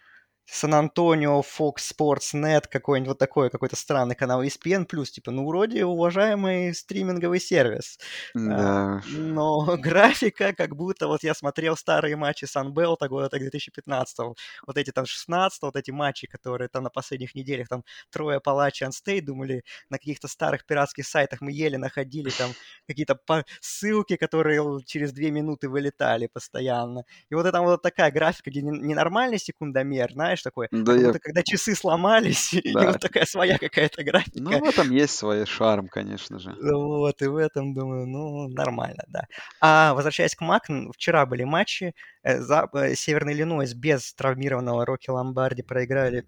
Сан-Антонио, Fox Sports Net, какой-нибудь вот такой, какой-то странный канал, ESPN+, типа, ну, вроде уважаемый стриминговый сервис. А, Да, но графика, как будто вот я смотрел старые матчи Санбелта года так 2015 вот эти там 16 вот эти матчи, которые там на последних неделях, там трое Палачи Стейт, думали, на каких-то старых пиратских сайтах мы еле находили там какие-то ссылки, которые через две минуты вылетали постоянно. И вот это вот такая графика, где не- ненормальный секундомер, знаешь, такой, а да я... когда часы сломались, и Да. вот такая своя какая-то Ну, графика. в этом есть свой шарм, конечно же. Вот, и в этом, думаю, ну, нормально, да. А возвращаясь к МАК, вчера были матчи. Э, За, э, Северный Иллинойс без травмированного Рокки Ломбарди проиграли,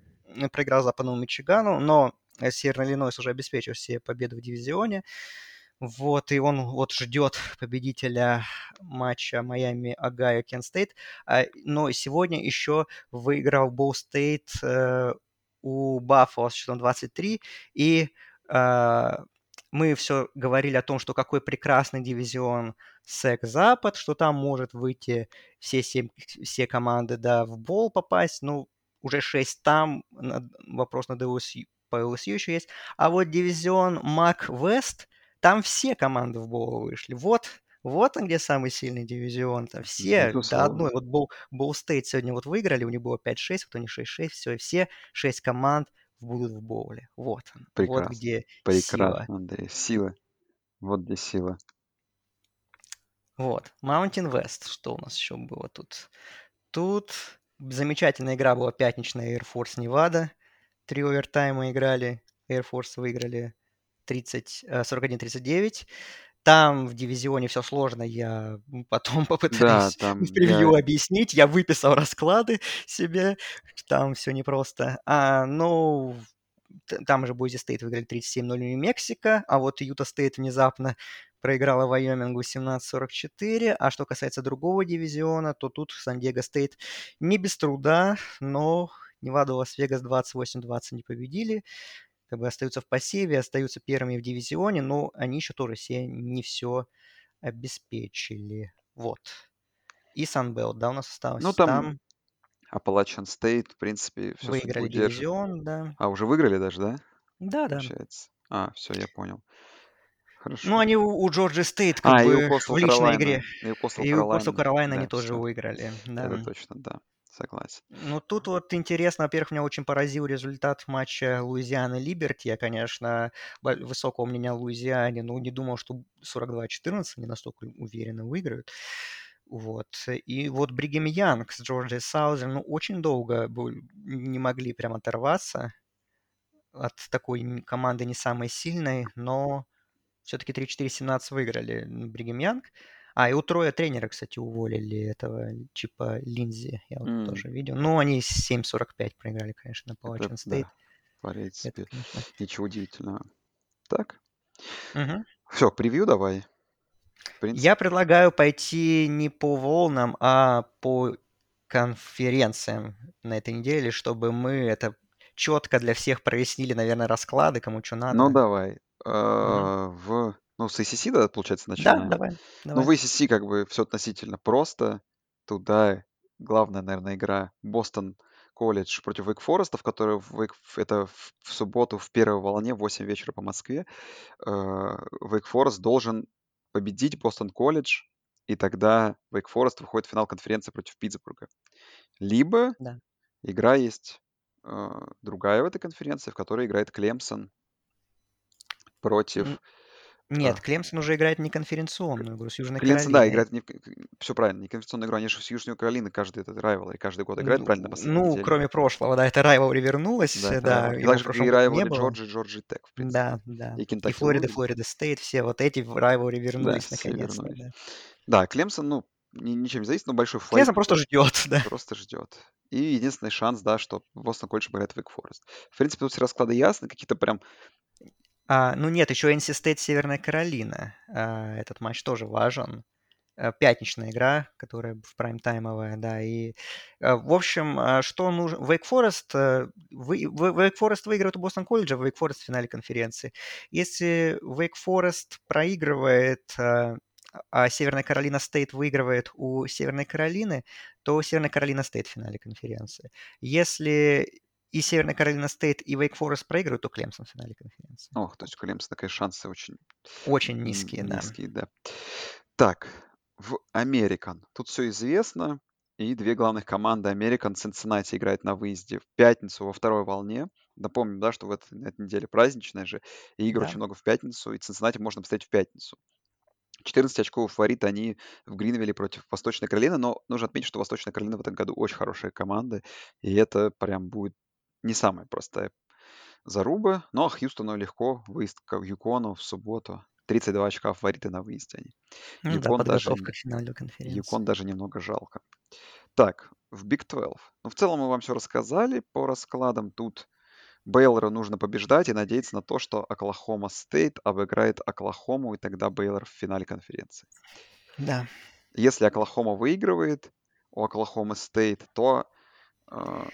проиграл Западному Мичигану, но э, Северный Иллинойс уже обеспечил себе победу в дивизионе. Вот, и он вот ждет победителя матча Майами Огайо Кент Стейт. Но сегодня еще выиграл Болл Стейт э, у Баффало с счетом 23. И а, мы все говорили о том, что какой прекрасный дивизион СЭК Запад, что там может выйти все, семь, все команды да, в бол попасть. Ну, уже 6 там, вопрос на LSU, по LSU еще есть. А вот дивизион МАК Вест, там все команды в бол вышли. Вот, вот он где самый сильный дивизион. Там все до Безусловно. одной. Вот Боу, Боу Стейт сегодня вот выиграли, у них было 5-6, вот они 6-6, все, и все 6 команд будут в боуле. Вот он. Вот Прекрасно. где сила. Прекрасно, Андрей. Сила. Вот где сила. Вот. Mountain West. Что у нас еще было тут? Тут замечательная игра была пятничная Air Force Nevada. Три овертайма играли. Air Force выиграли 30, э, 41-39. Там в дивизионе все сложно, я потом Да, попытаюсь там в превью я... объяснить. Я выписал расклады себе, там все непросто. А, ну, там же Бойзи Стейт выиграли 37-0 Нью-Мексико, а вот Юта Стейт внезапно проиграла Вайомингу 17-44. А что касается другого дивизиона, то тут Сан-Диего Стейт не без труда, но Невада Лас-Вегас 28-20 но победили. Как бы остаются в пассиве, остаются первыми в дивизионе, но они еще тоже все не все обеспечили. Вот. И Санбелт, да, у нас осталось. Ну, там Там Appalachian State, в принципе, судьбу выиграли дивизион, да. А, уже выиграли даже, да? Да, да. Получается. А, все, я понял. Ну, Хорошо. они у, у Джорджи Стейт как А, бы в личной игре. Carolina. И у Coastal И у Костел. Каролайна они Да, тоже все. выиграли. Да. Это точно, да. Согласен. Ну, тут вот интересно, во-первых, меня очень поразил результат матча Луизианы-Либерти. Я, конечно, высокого мнения о Луизиане, но не думал, что 42-14 они настолько уверенно выиграют. Вот. И вот Бригем Янг с Джорджией Саузер, ну, очень долго не могли прям оторваться от такой команды не самой сильной, но все-таки 3-4-17 выиграли Бригем Янг. А, и у Троя тренера, кстати, уволили этого Чипа Линзи. Я вот М, тоже видел. Ну, они 7-45 проиграли, конечно, на Это, Appalachian State. да, в Это, принципе, конечно. ничего удивительного. Так, Мгм. все, превью давай. Я предлагаю пойти не по волнам, а по конференциям на этой неделе, чтобы мы это четко для всех прояснили, наверное, расклады, кому что ну надо. давай. Мгм. Э, В Ну, с ACC, да, получается, Да, начинаем. давай, Ну, в давай. ACC как бы все относительно просто. Туда главная, наверное, игра Бостон колледж против Wake Forest, в которой Wake- это в, в субботу в первой волне в 8 вечера по Москве. Э, Wake Forest должен победить Бостон колледж, и тогда Wake Forest выходит в финал конференции против Питтсбурга. Либо Да. игра есть э, другая в этой конференции, в которой играет Клемсон против... М, Нет, а, Клемсон уже играет не конференционную игру с Южной Клемсон, да, Каролиной. играет не все правильно, не конференционную игру, они же с Южной Каролины каждый этот райвел, и каждый год играют, Ну, правильно, на последней ну, неделе. кроме прошлого, да, это Rivalry вернулась, Да, это да. И его в же, как прошлом и году не райвелри было. Джорджи, Джорджи Тек, в принципе. Да, да. И И Кентаки Флорида, Луи. Флорида Стейт, все вот эти в Rivalry Да, вернулись все наконец-то, вернулись. да. Да, Клемсон, ну, ни- ничем не зависит, но большой флейт Клемсон просто ждет, да. просто ждет. И единственный шанс, да, что Бостон Колледж играет в Wake Forest. В принципе, тут все расклады ясны, какие-то прям... А, ну нет, еще NC State Северная Каролина. А, этот матч тоже важен. А, Пятничная игра, которая в прайм-таймовая, да. И, а, в общем, а, что нужно... Wake Forest, э, вы... вы- Wake Forest выигрывает у Бостон Колледжа, Wake Forest в финале конференции. Если Wake Forest проигрывает, а, а Северная Каролина Стейт выигрывает у Северной Каролины, то Северная Каролина Стейт в финале конференции. Если и Северная Каролина Стейт, и Wake Forest проигрывают, то Клемсон в финале конференции. Ох, то есть у Клемсона, конечно, шансы очень Очень низкие, да. низкие, да. Так, в Американ. Тут все известно. И две главных команды Американ Цинциннати играет на выезде в пятницу во второй волне. Напомним, да, что в этой, на этой неделе праздничная же, и игр Да. очень много в пятницу, и Цинциннати можно поставить в пятницу. 14 очков фаворит они в Гринвилле против Восточной Каролины, но нужно отметить, что Восточная Каролина в этом году очень хорошая команда, и это прям будет не самая простая заруба, но Хьюстону легко, выезд к Юкону в субботу. 32 очка фавориты на выезде они. Ну да, Юкон даже, к финалу конференции. Юкон даже немного жалко. Так, в Big 12. Ну, в целом мы вам все рассказали по раскладам. Тут Бейлору нужно побеждать и надеяться на то, что Оклахома Стейт обыграет Оклахому, и тогда Бейлор в финале конференции. Да. Если Оклахома выигрывает у Оклахомы Стейт, то э,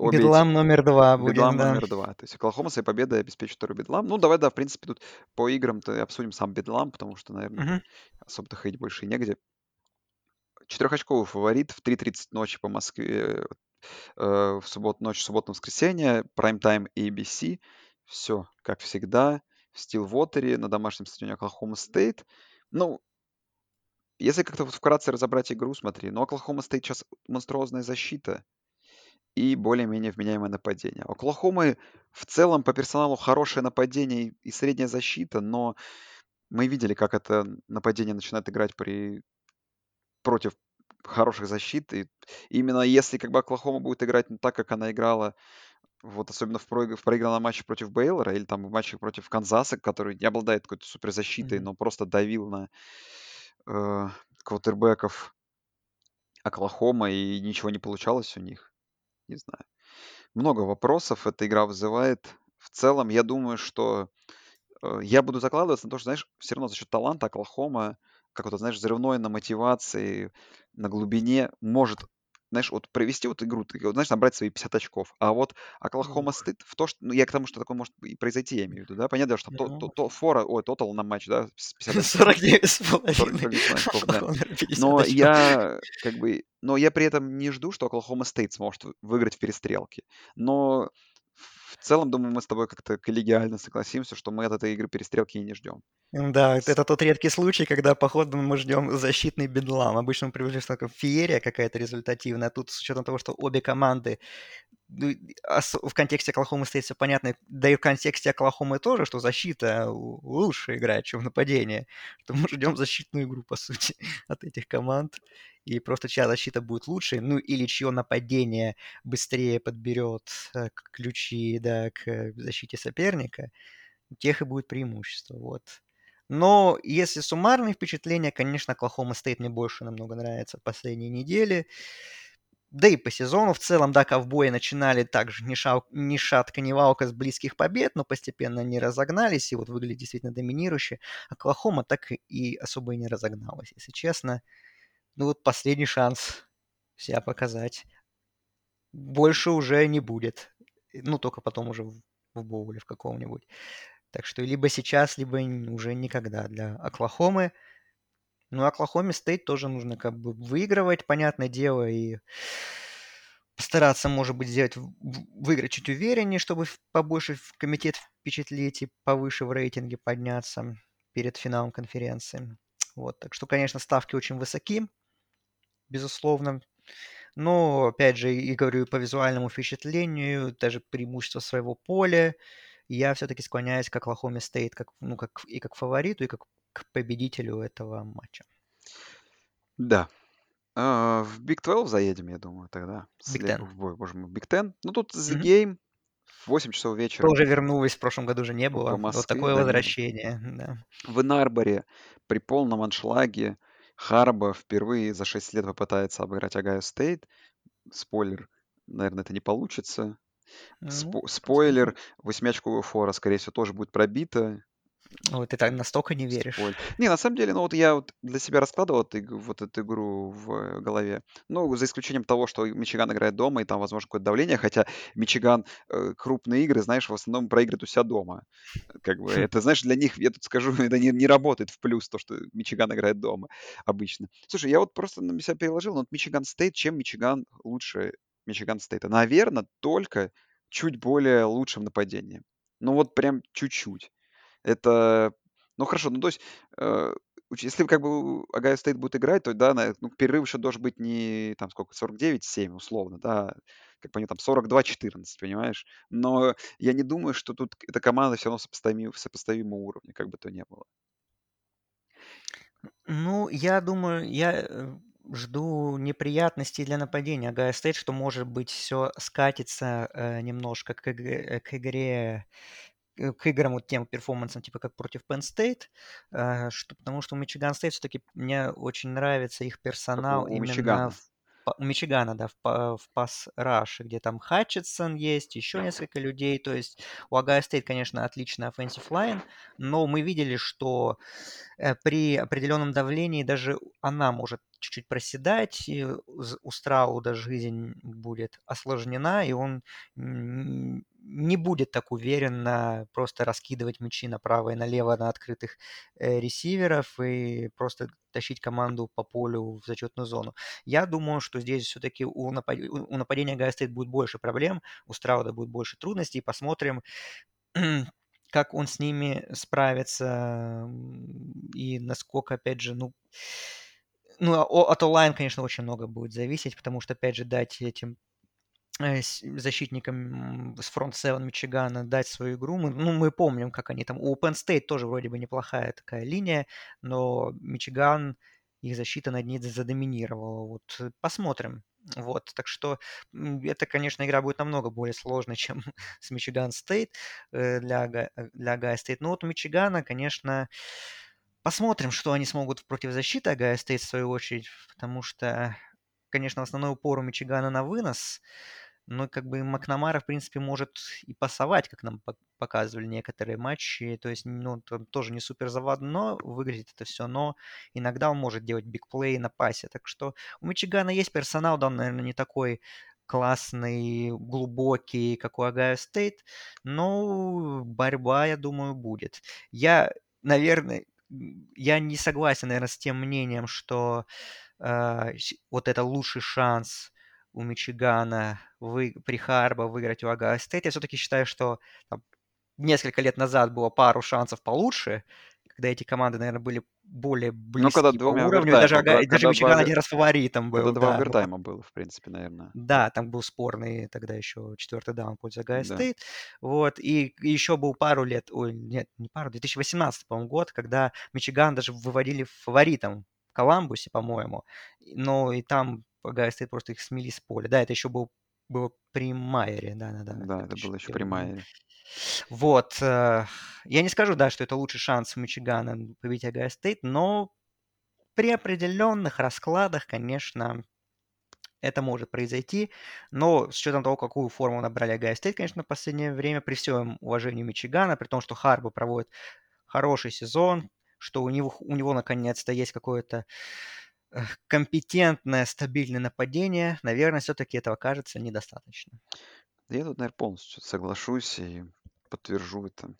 обе эти- Бедлам номер два будет, Бедлам да. номер два. То есть Оклахома своей победой обеспечит второй Бедлам. Ну, давай, да, в принципе, тут по играм-то обсудим сам Бедлам, потому что, наверное, Мгм. особо-то ходить больше и негде. Четырёхочковый фаворит в 3.30 ночи по Москве, э, в субботу ночь, субботу, воскресенье, прайм-тайм ABC. Все, как всегда, в Стилвотере на домашнем стадионе Оклахома Стейт. Ну, если как-то вот вкратце разобрать игру, смотри, ну, Оклахома Стейт сейчас монструозная защита и более-менее вменяемое нападение. У Оклахомы в целом по персоналу хорошее нападение и- средняя защита, но мы видели, как это нападение начинает играть при против хороших защит. И именно если как бы Оклахома будет играть ну, так, как она играла, вот особенно в, проиг- в проигранном матче против Бейлора или там в матче против Канзаса, который не обладает какой-то суперзащитой, Мгм. но просто давил на э, квотербеков Оклахома, и ничего не получалось у них. Не знаю. Много вопросов эта игра вызывает. В целом, я думаю, что э, я буду закладываться на то, что, знаешь, все равно за счет таланта Оклахома, как вот, знаешь, взрывной на мотивации, на глубине может, знаешь, вот провести вот игру, ты, вот, знаешь, набрать свои 50 очков. А вот Оклахома стыд в то, что, ну, я к тому, что такое может и произойти, я имею в виду, да, понятно, что то, то, то фора, ой, тотал на матч, да, с 50 очков. 49 с 40 половиной. очков, да. Оклахома 50 Но я как бы, но я при этом не жду, что Оклахома Стейт сможет вы- выиграть в перестрелке. Но в целом, думаю, мы с тобой как-то коллегиально согласимся, что мы от этой игры перестрелки и не ждем. Да, это тот редкий случай, когда, походу, мы ждем защитный бедлам. Обычно мы привыкли, что феерия какая-то результативная. Тут, с учетом того, что обе команды в контексте Оклахомы Стейт все понятно, да и в контексте Оклахомы тоже, что защита лучше играет, чем нападение. Что мы ждем защитную игру, по сути, от этих команд. И просто чья защита будет лучше, ну или чье нападение быстрее подберет э, ключи да, к защите соперника, тех и будет преимущество. Вот. Но если суммарные впечатления, конечно, Оклахома Стейт мне больше намного нравится в последние недели. Да и по сезону в целом, да, ковбои начинали также ни, шау- ни шатка, ни валка с близких побед, но постепенно они разогнались и вот выглядит действительно доминирующе. Оклахома так и особо и не разогналась, если честно. Ну вот последний шанс себя показать. Больше уже не будет. Ну, только потом уже в, в боуле в каком-нибудь. Так что либо сейчас, либо уже никогда для Оклахомы. Ну, Оклахоме Стейт тоже нужно как бы выигрывать, понятное дело, и постараться, может быть, сделать, выиграть чуть увереннее, чтобы побольше в комитет впечатлить и повыше в рейтинге подняться перед финалом конференции. Вот, так что, конечно, ставки очень высоки, безусловно. Но, опять же, и говорю, по визуальному впечатлению, даже преимущество своего поля, я все-таки склоняюсь к Оклахоме Стейт как, ну, как, и как фавориту, и как к победителю этого матча. Да, а, в Big 12 заедем, я думаю, тогда. Big. Ten. Ой, боже мой, Big Ten. Ну, тут The Мгм. Game в 8 часов вечера Тоже вернулась, в прошлом году же не по было. Вот Москве, такое да, возвращение, да. В Энн-Арборе при полном аншлаге Харбо впервые за 6 лет попытается обыграть Огайо Стейт. Спойлер, наверное, это не получится. Ну, Спо- посмотрим. Спойлер, восьмиочковая фора, скорее всего, тоже будет пробита. Ой, ты так настолько не веришь. Спойлер. Не, на самом деле, ну вот я вот для себя раскладывал иг- вот эту игру в э, голове. Ну, за исключением того, что Мичиган играет дома, и там, возможно, какое-то давление, хотя Мичиган э, крупные игры, знаешь, в основном проигрывает у себя дома. Как бы Хм. это, знаешь, для них, я тут скажу, это не, не работает в плюс, то, что Мичиган играет дома обычно. Слушай, я вот просто на себя переложил, но вот Мичиган Стейт, чем Мичиган лучше Мичиган Стейта? Наверное, только чуть более лучшим нападением. Ну вот прям чуть-чуть. Это, ну хорошо, ну то есть, э, если как бы Огайо Стейт будет играть, то да, на- ну, перерыв еще должен быть не там сколько, 49-7 условно, да, как по там 42-14, понимаешь? Но я не думаю, что тут эта команда все равно сопоставима, сопоставимого уровня, как бы то ни было. Ну, я думаю, я э, жду неприятностей для нападения Огайо Стейт, что, может быть, все скатится э, немножко к э, к игре к играм, вот тем перформансам, типа как против Penn State, э, что, потому что у Мичиган Стейт все-таки мне очень нравится их Как у, персонал у именно Мичигана. в, у Мичигана, да, в, в pass rush е, где там Хатчинсон есть, еще несколько людей, то есть у Огайо Стейт, конечно, отличный offensive line, но мы видели, что э, при определенном давлении даже она может чуть-чуть проседать, и у Страуда жизнь будет осложнена, и он не будет так уверенно просто раскидывать мячи направо и налево на открытых э, ресиверов и просто тащить команду по полю в зачетную зону. Я думаю, что здесь все-таки у, напад- у нападения Гайя будет больше проблем, у Страуда будет больше трудностей, посмотрим, как он с ними справится и насколько, опять же, ну, ну, а от онлайн, конечно, очень много будет зависеть, потому что, опять же, дать этим защитникам м, с фронт 7 Мичигана дать свою игру. Мы, ну, мы помним, как они там... У Penn State тоже вроде бы неплохая такая линия, но Мичиган, их защита над ней задоминировала. Вот э, посмотрим. Вот, так что это, конечно, игра будет намного более сложной, чем с Мичиган Стейт э, для, э, для Огайо Стейт. Но вот у Мичигана, конечно, посмотрим, что они смогут против защиты Огайо Стейт в свою очередь, потому что, конечно, основной упор у Мичигана на вынос, но как бы Макнамара, в принципе, может и пасовать, как нам пок- показывали некоторые матчи. То есть, ну, тоже не супер заводно выглядит это все, но иногда он может делать big play на пасе. Так что у Мичигана есть персонал, да, он, наверное, не такой классный, глубокий, как у Огайо Стейт, но борьба, я думаю, будет. Я, наверное, я не согласен, наверное, с тем мнением, что щ- вот это лучший шанс у Мичигана вы, при Харбо выиграть у Огайо Стейт. Я все-таки считаю, что там, несколько лет назад было пару шансов получше, когда эти команды, наверное, были более Ну, когда близки по уровню. Даже, Ога- даже когда два, Мичиган овер- один раз фаворитом когда был, два да. Пот- овертайма было, в принципе, наверное. да, там был спорный тогда еще четвертый даун в пользу Огайо Да. Стейт. Вот, и еще был пару лет, ой, нет, не пару, 2018, по-моему, год, когда Мичиган даже выводили фаворитом в Коламбусе, по-моему. И- Но и там Стейт просто их смели с поля. Да, это еще был, было при Майере, да-да-да. Да, это было еще при 2001 году. Майере. Вот. э, Я не скажу, да, что это лучший шанс Мичигана победить Огайо Стейт, но при определенных раскладах, конечно, это может произойти, но с учетом того, какую форму набрали Огайо Стейт, конечно, в последнее время, при всем уважении Мичигана, при том, что Харбо проводит хороший сезон, что у него, у него наконец-то есть какое-то компетентное, стабильное нападение, наверное, все-таки этого кажется недостаточно. Я тут, наверное, полностью соглашусь и подтвержу это.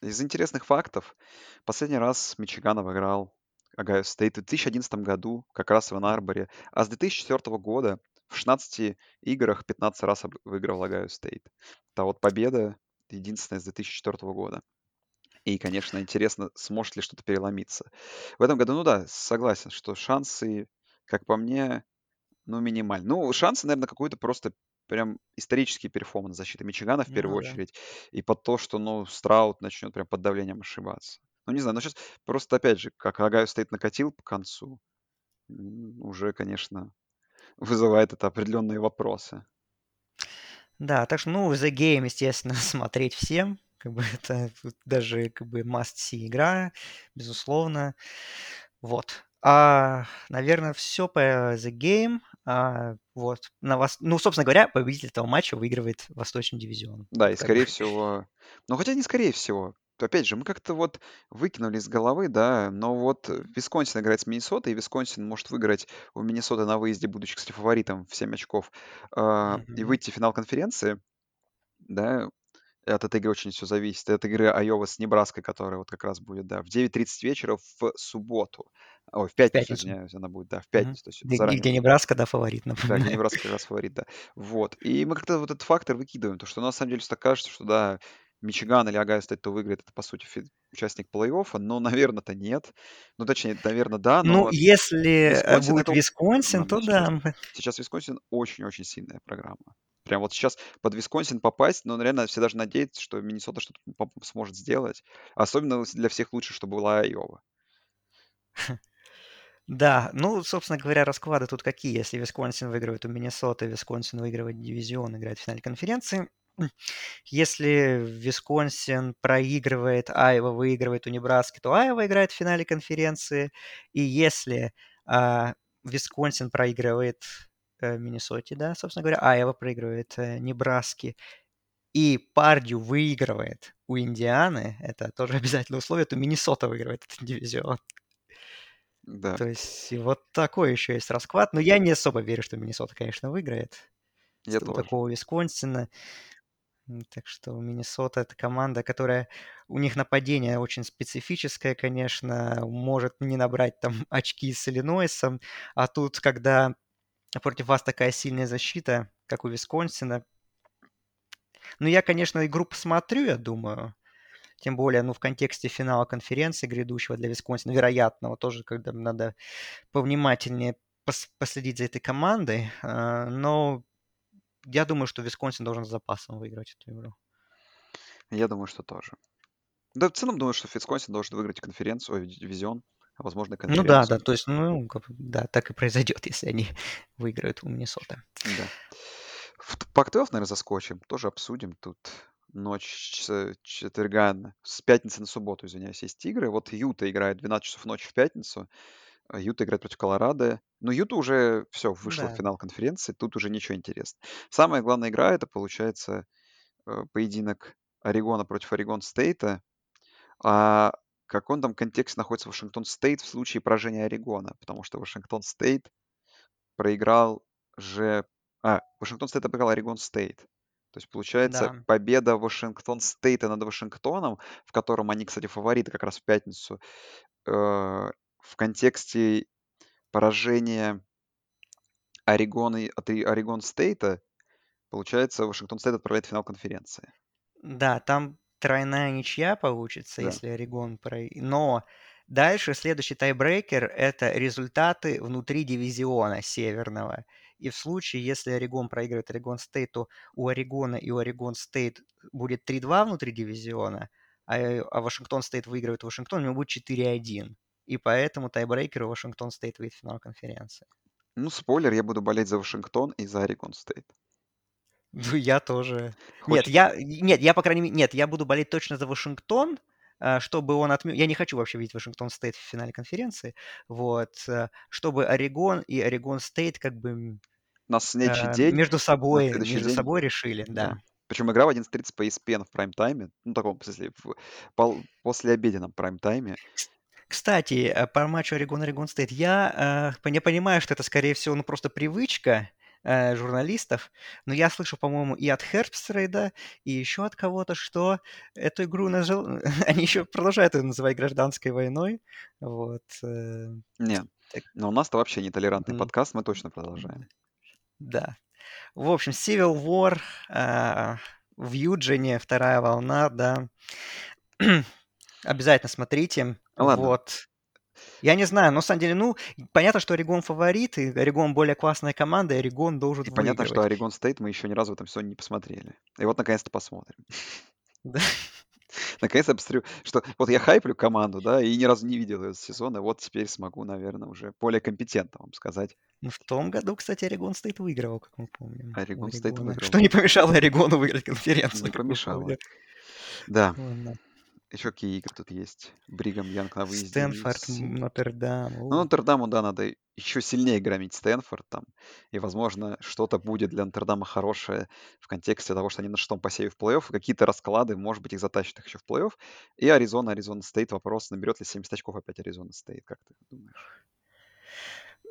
Из интересных фактов, последний раз Мичиган обыграл Огайо Стейт в 2011 году, как раз в Анн-Арборе, а с 2004 года в 16 играх 15 раз выиграл Огайо Стейт. Это вот победа единственная с 2004 года. И, конечно, интересно, сможет ли что-то переломиться. В этом году, ну да, согласен, что шансы, как по мне, ну, минимальны. Ну, шансы, наверное, какой-то просто прям исторический перформанс защиты Мичигана в первую Ну да. очередь. И под то, что, ну, Страут начнет прям под давлением ошибаться. Ну, не знаю, но сейчас просто, опять же, как Агаю стоит накатил к концу, уже, конечно, вызывает это определенные вопросы. Да, так что, ну, The Game, естественно, смотреть всем. Как бы это даже как бы must-see игра, безусловно. Вот. А, наверное, все по The Game. А, вот. На вас... Ну, собственно говоря, победитель этого матча выигрывает Восточный дивизион. Да, и как бы. скорее всего... Ну, хотя не скорее всего. Опять же, мы как-то вот выкинули из головы, да, но вот э, Висконсин играет с Миннесотой, и Висконсин может выиграть у Миннесоты на выезде, будучи, кстати, фаворитом в 7 очков, а, и Мгм. выйти в финал конференции, да, и от этой игры очень все зависит. От игры Айова с Небраской, которая вот как раз будет, да, в 9.30 вечера в субботу. Ой, в пятницу, пятницу. извиняюсь, она будет, да, в пятницу, то есть Где, заранее где. Небраска, да, фаворит, Да, где. Небраска как раз фаворит, да. Вот. И мы как-то вот этот фактор выкидываем, то, что на самом деле так кажется, что да, Мичиган или Огайо Стейт, кто выиграет, это, по сути, участник плей-оффа, но, наверно-то, нет. Ну, точнее, наверно, да, Ну, но если э, Висконсин- будет это Висконсин, команда то сейчас. да. Сейчас Висконсин очень-очень сильная программа. Прям вот сейчас под Висконсин попасть, ну, реально все даже надеются, что Миннесота что-то сможет сделать. Особенно для всех лучше, чтобы была Айова. Да, ну, собственно говоря, расклады тут какие. Если Висконсин выигрывает у Миннесоты, Висконсин выигрывает дивизион, играет в финале конференции. Если Висконсин проигрывает, Айва выигрывает у Небраски, то Айва играет в финале конференции. И если а, Висконсин проигрывает Миннесоте, да, собственно говоря, Айва проигрывает э, Небраске, и Пардью выигрывает у Индианы, это тоже обязательное условие, то Миннесота выигрывает этот дивизион. Да, То есть вот такой еще есть расклад. Но я не особо верю, что Миннесота, конечно, выиграет. я У тоже. такого Висконсина. Так что Миннесота это команда, которая... У них нападение очень специфическое, конечно. Может не набрать там очки с Иллинойсом. А тут, когда против вас такая сильная защита, как у Висконсина. Ну, я, конечно, игру посмотрю, я думаю. Тем более, ну, в контексте финала конференции грядущего для Висконсина, вероятного тоже, когда надо повнимательнее пос- последить за этой командой. А, Но я думаю, что Висконсин должен с запасом выиграть эту игру. Я думаю, что тоже. Да, в целом думаю, что Висконсин должен выиграть конференцию, дивизион, а возможно, и Ну да, да, конференцию. то есть, ну, да, так и произойдет, если они выиграют у Миннесоты. Да. В т Пак-12, наверно, заскочим, тоже обсудим. Тут ночь с четверга на с пятницы на субботу, извиняюсь, есть игры. Вот Юта играет в 12 часов ночи в пятницу. А, Юта играет против Колорадо. Но Юта уже все вышла в Да, финал конференции, тут уже ничего интересного. Самая главная игра- это, получается, э, поединок Орегона против Орегон Стейта. А в каком там контексте находится Вашингтон Стейт в случае поражения Орегона? Потому что Вашингтон Стейт проиграл же а, Вашингтон Стейт обыграл Орегон Стейт. То есть, получается, да, победа Вашингтон Стейта над Вашингтоном, в котором они, кстати, фавориты как раз в пятницу, э, в контексте поражения Орегона от Орегон Стейта, получается, Вашингтон Стейт отправляет в финал конференции. да, там тройная ничья получится, Да. если Орегон про... Но дальше следующий тайбрейкер– это результаты внутри дивизиона северного. И в случае, если Орегон проигрывает Орегон Стейт, то у Орегона и у Орегон Стейт будет 3-2 внутри дивизиона, а, э, а Вашингтон Стейт выигрывает Вашингтон, у него будет 4-1. И поэтому тайбрейкер у Вашингтон Стейт выйдет в финал конференции. Ну, спойлер, я буду болеть за Вашингтон и за Орегон Стейт. Ну, я тоже. Нет, Хочешь я, нет, я, по крайней мере, нет, я буду болеть точно за Вашингтон, а, чтобы он отмёл... Я не хочу вообще видеть Вашингтон Стейт в финале конференции, вот, э, чтобы Орегон и Орегон Стейт как бы на следующий э, день, между собой, между день собой решили, Да. да. Причем игра в 11:30 по ESPN в прайм-тайме. Ну, таком, в смысле, в пол послеобеденном прайм-тайме. Кс- Кстати, э, по матчу Орегон-Орегон Стейт, я э, я понимаю, что это, скорее всего, ну, просто привычка, э, журналистов, но я слышу, по-моему, и от Хербстрита, и еще от кого-то, что эту игру нажил... они еще продолжают ее называть гражданской войной. Вот. э, Не, так, но у нас-то вообще нетолерантный м, подкаст, мы точно продолжаем. да. В общем, Civil War э, в Юджине, вторая волна, да. Обязательно смотрите. Ладно, Вот. Я не знаю, но на самом деле, ну, понятно, что Орегон фаворит, и Орегон более классная команда, и Орегон должен и понятно, что выигрывать. Орегон Стейт мы еще ни разу в этом сезоне не посмотрели. И вот наконец-то посмотрим. Да. Наконец-то посмотрю, что вот я хайплю команду, да, и ни разу не видел ее с сезона, вот теперь смогу, наверное, уже более компетентно вам сказать. Ну, в том году, кстати, Орегон Стейт выигрывал, как мы помним. у Орегон Стейт выиграл. Что не помешало Орегону выиграть конференцию, Не помешало. Да, Ладно. Еще какие игры тут есть? Бригам Янг на выезде. Стэнфорд, Нотр-Дам. Ну. Нотр-Даму, да, надо еще сильнее громить Стэнфорд там. И, возможно, что-то будет для Нотр-Дама хорошее в контексте того, что они на шестом посеве в плей-офф. Какие-то расклады, может быть, их затащат их еще в плей-офф. И Аризона, Аризона Стейт. Вопрос, наберет ли 70 очков опять Аризона Стейт, как ты думаешь?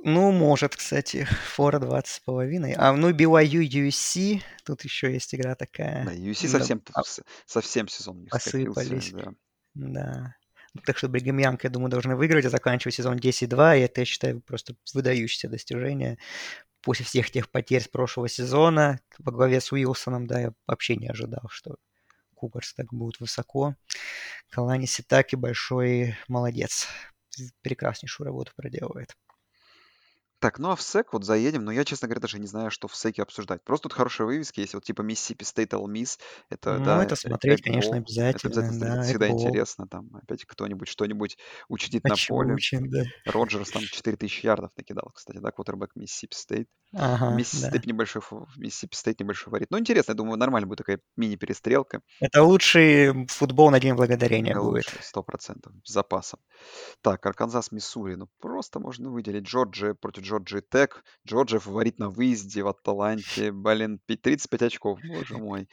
Ну, может, кстати, фора 20 с половиной. А, ну, BYU, USC, тут еще есть игра Да, такая. USC Да, совсем, а, совсем сезон у них посыпались. Да. Да. Так что Бригам Янг, я думаю, должны выиграть и заканчивать сезон 10-2, и это, я считаю, просто выдающееся достижение. После всех тех потерь с прошлого сезона во главе с Уилсоном, да, я вообще не ожидал, что Кугарс так будут высоко. Калани Ситаки большой молодец. Прекраснейшую работу проделывает. Так, ну а в СЭК вот заедем, но я, честно говоря, даже не знаю, что в СЭКе обсуждать. Просто тут хорошие вывески есть, вот типа Mississippi State Ole Miss, это, Ну, да, это э- смотреть, конечно, Эгбол, это обязательно, обязательно да, всегда Эгбол. интересно, там опять кто-нибудь что-нибудь учудит на поле. учим, да. Роджерс там 4000 ярдов накидал, кстати, да, квотербек Mississippi State. Ага, да. Миссисипи небольшой, фа- Mississippi State небольшой фаворит. Ну, интересно, я думаю, нормально будет такая мини-перестрелка. Это лучший футбол на День Благодарения Да, будет. сто процентов, с запасом. Так, Арканзас, Миссури, ну просто можно выделить. Джорджия против Джорджии Тек. Джорджия фаворит на выезде в Атланте. Блин, пи- 35 очков, боже мой.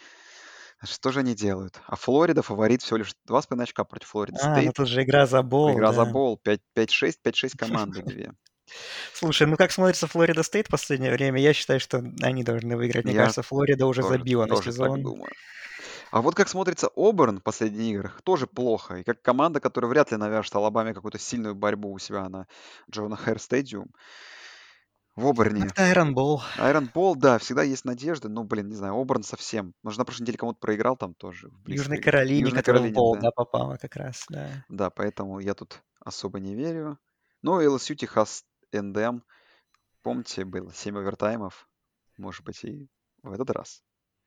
Что же они делают? А Флорида фаворит всего лишь 2,5 очка против Флориды А, ну Стейт. тут же игра за bowl, Игра за да. bowl. 5 5-6, 5-6 команды две. Слушай, ну как смотрится Флорида Стейт в последнее время, я считаю, что они должны выиграть. Мне Я кажется, Флорида уже тоже, забила на тоже так сезон. думаю. А вот как смотрится Оберн в последних играх, тоже плохо. И как команда, которая вряд ли навяжет Алабаме какую-то сильную борьбу у себя на Джона Хэр Стадиум. В Оберне. Это Айрон Бол. Айрон Бол, да, всегда есть надежды. Ну, блин, не знаю, Оберн совсем. Может, на прошлой неделе кому-то проиграл там тоже Южной. Каролине, Южной Каролине, бол, да. да, попала как раз, да. Да, поэтому я тут особо не верю. Ну, LSU, Техас, НДМ. Помните, было 7 овертаймов. Может быть, и в этот раз.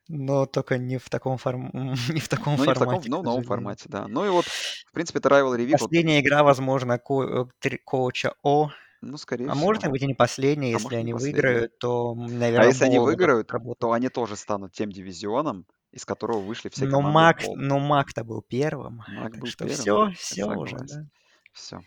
Но только не в таком, форм... не в таком Ну, не в таком, формате, но к в новом формате, да. Ну и вот, в принципе, это Rivalry Week. Вот, Последняя игра, возможно, ко- э, коуча О. ну, скорее А может всего. быть и не последняя, А если может, они последняя. выиграют, то, А наверное, если они выиграют, то они тоже станут тем дивизионом, из которого вышли все Но команды Мак, но Мак-то был первым, Мак был что первым, все, все уже, да. Все.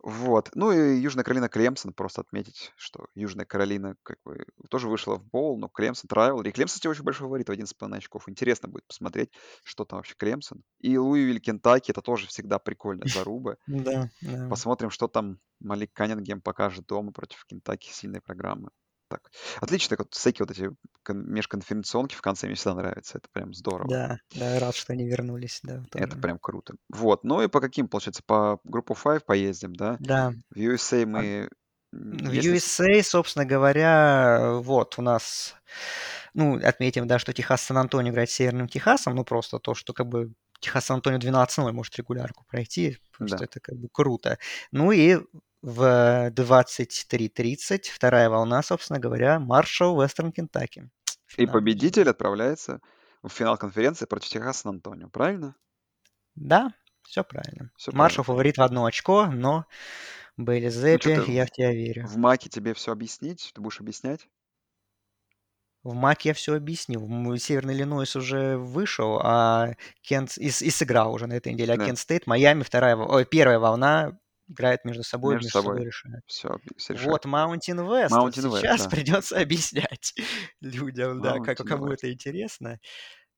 Вот. Ну и Южная Каролина Клемсон, просто отметить, что Южная Каролина как бы тоже вышла в боул, но Клемсон Трайвел. И Клемсон, кстати, очень большой фаворит в 11,5 очков. Интересно будет посмотреть, что там вообще Клемсон. И Луивиль, Кентаки, это тоже всегда прикольная заруба. Да, да. Посмотрим, что там Малик Каннингем покажет дома против Кентаки. Сильной программы. Так. Отлично, вот всякие вот эти кон- межконференционки в конце мне всегда нравятся. Это прям здорово. Да, да, рад, что они вернулись, да, Это тоже. прям круто. Вот. Ну и по каким, получается, по группу 5 поездим, да? Да. В USA А мы... м, В Если... с- USA, собственно говоря, вот у нас, ну, отметим, да, что Техас Сан-Антонио играет с Северным Техасом, ну, просто то, что как бы Техас Сан-Антонио 12-0 может регулярку пройти, просто Да. это как бы круто. Ну и в 23.30 вторая волна, собственно говоря, Маршалл, Вестерн Кентаки. И победитель отправляется в финал конференции против Техаса Сан-Антонио, правильно? Да, все правильно. Все Маршалл правильно. фаворит в одно очко, но Ну что Зеппи, ты я в тебя верю. в маке тебе все объяснить? Ты будешь объяснять? В МАК я все объяснил. Северный Иллинойс уже вышел, а Кент и, и сыграл уже на этой неделе. А Да. Кент Стейт, Майами, вторая, ой, первая волна играет между собой, Между между собой собой. решают. Все, решают. Вот Mountain West. Mountain West, сейчас да. придется объяснять людям, да, как кому West. это интересно.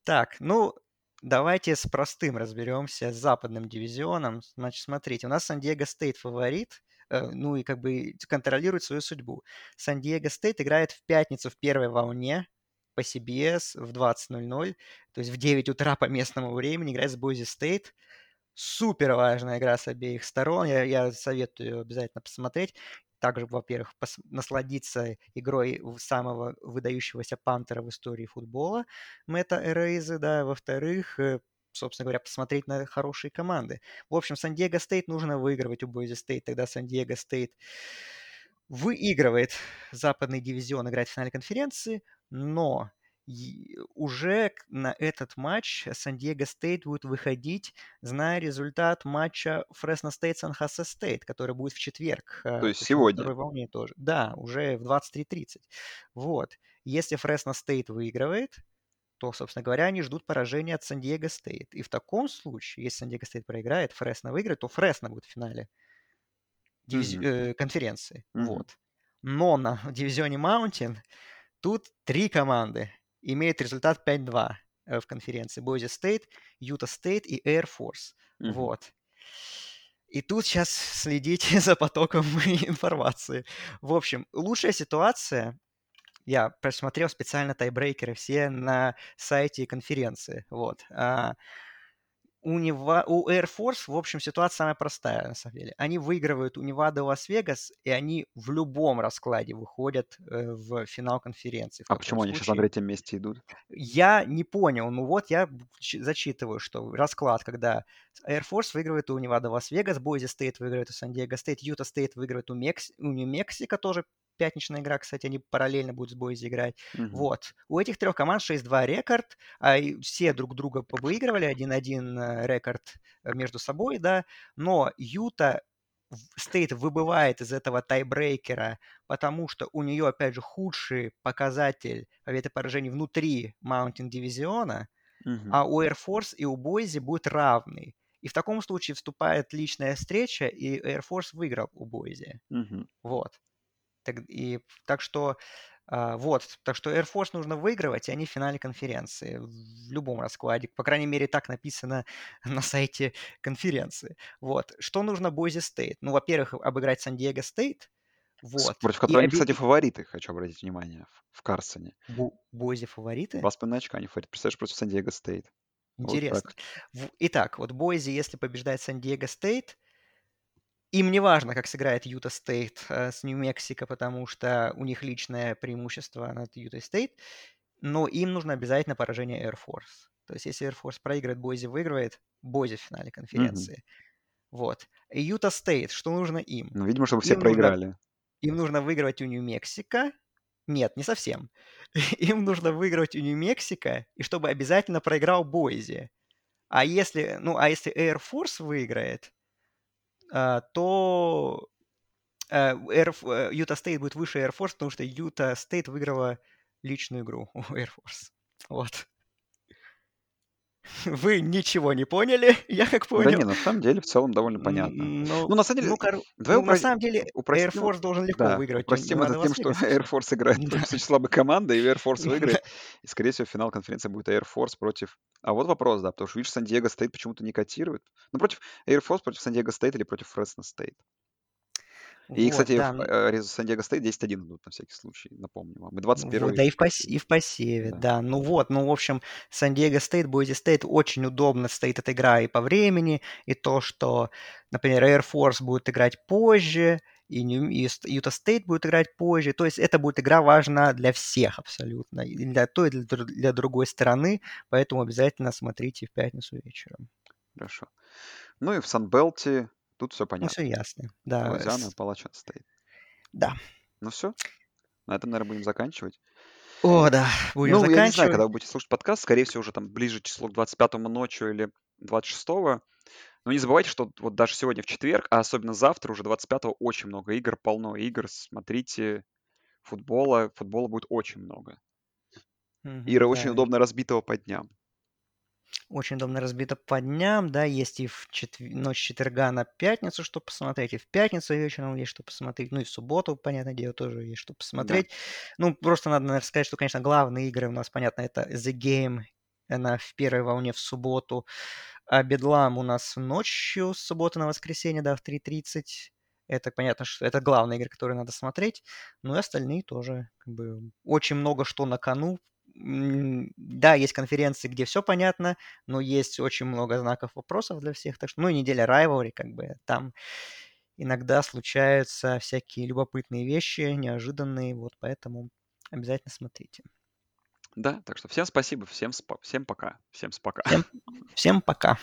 Так, ну, давайте с простым разберемся, с западным дивизионом. Значит, смотрите, у нас Сан-Диего Стейт фаворит э, ну и как бы контролирует свою судьбу. Сан-Диего Стейт играет в пятницу в первой волне по CBS в 20.00, то есть в 9 утра по местному времени играет с Бойзи Стейт. Супер важная игра с обеих сторон. Я, я советую обязательно посмотреть. Также, во-первых, пос- насладиться игрой самого выдающегося пантера в истории футбола Мэтта Арайзы, да. Во-вторых, э, собственно говоря, посмотреть на хорошие команды. В общем, Сан-Диего Стейт нужно выигрывать у Бойзи Стейт. Тогда Сан-Диего Стейт выигрывает западный дивизион, играет в финале конференции, но уже на этот матч Сан-Диего Стейт будет выходить, зная результат матча Фресно Стейт Сан Хосе Стейт, который будет в четверг. Э, То есть сегодня? Волне тоже. Да, уже в 23.30. Вот. Если Фресно Стейт выигрывает, то, собственно говоря, они ждут поражения от Сан-Диего Стейт. И в таком случае, если Сан-Диего Стейт проиграет, Фресно выиграет, то Фресно будет в финале дивизи- mm-hmm. э, конференции. Mm-hmm. Вот. Но на дивизионе Mountain тут три команды имеют результат 5-2 э, в конференции. Бойзи Стейт, Юта Стейт и Air Force. Mm-hmm. Вот. И тут сейчас следите за потоком информации. В общем, лучшая ситуация я просмотрел специально тайбрейкеры все на сайте конференции. Вот. А, у, Нева... у Air Force, в общем, ситуация самая простая, на самом деле. Они выигрывают у Невады Лас-Вегас, и они в любом раскладе выходят э, в финал конференции. А почему случае. они сейчас на третьем месте идут? Я не понял. Ну вот я зачитываю, что расклад, когда Air Force выигрывает у Невада Лас-Вегас, Бойзи Стейт выигрывает у Сан-Диего Стейт, Юта Стейт выигрывает у, Мекс... у Нью-Мексико, тоже пятничная игра, кстати, они параллельно будут с Бойзи играть. Mm-hmm. Вот. У этих трех команд 6-2 рекорд, а все друг друга выигрывали, 1-1 э, рекорд э, между собой, да, но Юта Стейт выбывает из этого тайбрейкера, потому что у нее, опять же, худший показатель победы поражений внутри Mountain дивизиона, mm-hmm. а у Air Force и у Бойзи будет равный. И в таком случае вступает личная встреча, и Air Force выиграл у Бойзи. Mm-hmm. Вот. Так, и, так что Э, вот, так что Air Force нужно выигрывать, и они в финале конференции в любом раскладе. По крайней мере, так написано на сайте конференции. Вот. Что нужно Бойзи Стейт? Ну, во-первых, обыграть Сан-Диего Стейт. Вот. Против которого они, кстати, фавориты, хочу обратить внимание, в Карсоне. Бойзи фавориты? Два с половиной очка они фавориты. Представляешь, против Сан-Диего Стейт. Интересно. Вот Итак, вот Бойзи, если побеждает Сан-Диего Стейт, им не важно, как сыграет Юта Стейт э, с Нью-Мексико, потому что у них личное преимущество над Юта Стейт, но им нужно обязательно поражение Air Force. То есть если Air Force проиграет, Бойзи выигрывает, Бойзи в финале конференции. Mm-hmm. Вот. Юта Стейт, что нужно им? Ну, видимо, чтобы все им проиграли. Нужно, им нужно выигрывать у Нью-Мексико. Нет, не совсем. им нужно выигрывать у Нью-Мексико, и чтобы обязательно проиграл Бойзи. А если, ну, а если Air Force выиграет, то Юта Стейт будет выше Air Force, потому что Юта Стейт выиграла личную игру у Air Force. Вот. Вы ничего не поняли, я как понял. Да не, на самом деле в целом довольно понятно. Но, ну, на самом деле, ну, кор... давай ну, упро... на самом деле упростим... Air Force должен легко да, выиграть. Упростим это тем, что Air Force играет против очень слабой команды, и Air Force выиграет. И, скорее всего, финал конференции будет Air Force против... А вот вопрос, да, потому что, видишь, Сан-Диего Стейт почему-то не котирует. Ну, против Air Force, против Сан-Диего Стейт или против Фресно Стейт. И, вот, кстати, да. в Сан-Диего Стейт 10-1 идут на всякий случай, напомню вам. И 21 вот, да, и в, пас- и в посеве, да. да. Ну вот, ну, в общем, Сан-Диего Стейт, Бойзи Стейт очень удобно стоит эта игра и по времени, и то, что, например, Air Force будет играть позже, и, и Юта Стейт будет играть позже. То есть это будет игра важна для всех абсолютно, и для той, и для, для другой стороны, поэтому обязательно смотрите в пятницу вечером. Хорошо. Ну и в Санбелте Тут все понятно. Ну, все ясно. Да. Луизиана, Палачин стоит. Да. Ну все. На этом, наверное, будем заканчивать. О, да, будем ну, заканчивать. я не знаю, когда вы будете слушать подкаст, скорее всего, уже там ближе число к 25-му ночью или 26-го. Но не забывайте, что вот даже сегодня в четверг, а особенно завтра, уже 25-го, очень много игр, полно игр. Смотрите, футбола, футбола будет очень много. Ира да. очень удобно разбитого по дням очень удобно разбито по дням, да, есть и в четв... ночь четверга на пятницу, что посмотреть, и в пятницу вечером есть что посмотреть, ну и в субботу, понятное дело, тоже есть что посмотреть. Да. Ну, просто надо, наверное, сказать, что, конечно, главные игры у нас, понятно, это The Game, она в первой волне в субботу, а Бедлам у нас ночью с субботы на воскресенье, да, в 3.30. Это понятно, что это главные игры, которые надо смотреть. Ну и остальные тоже. Как бы, очень много что на кону. Да, есть конференции, где все понятно, но есть очень много знаков вопросов для всех. Так что, ну и неделя Rivalry, как бы там иногда случаются всякие любопытные вещи, неожиданные, вот поэтому обязательно смотрите. Да, так что всем спасибо, всем, спа- всем пока, всем спока. Всем, всем пока.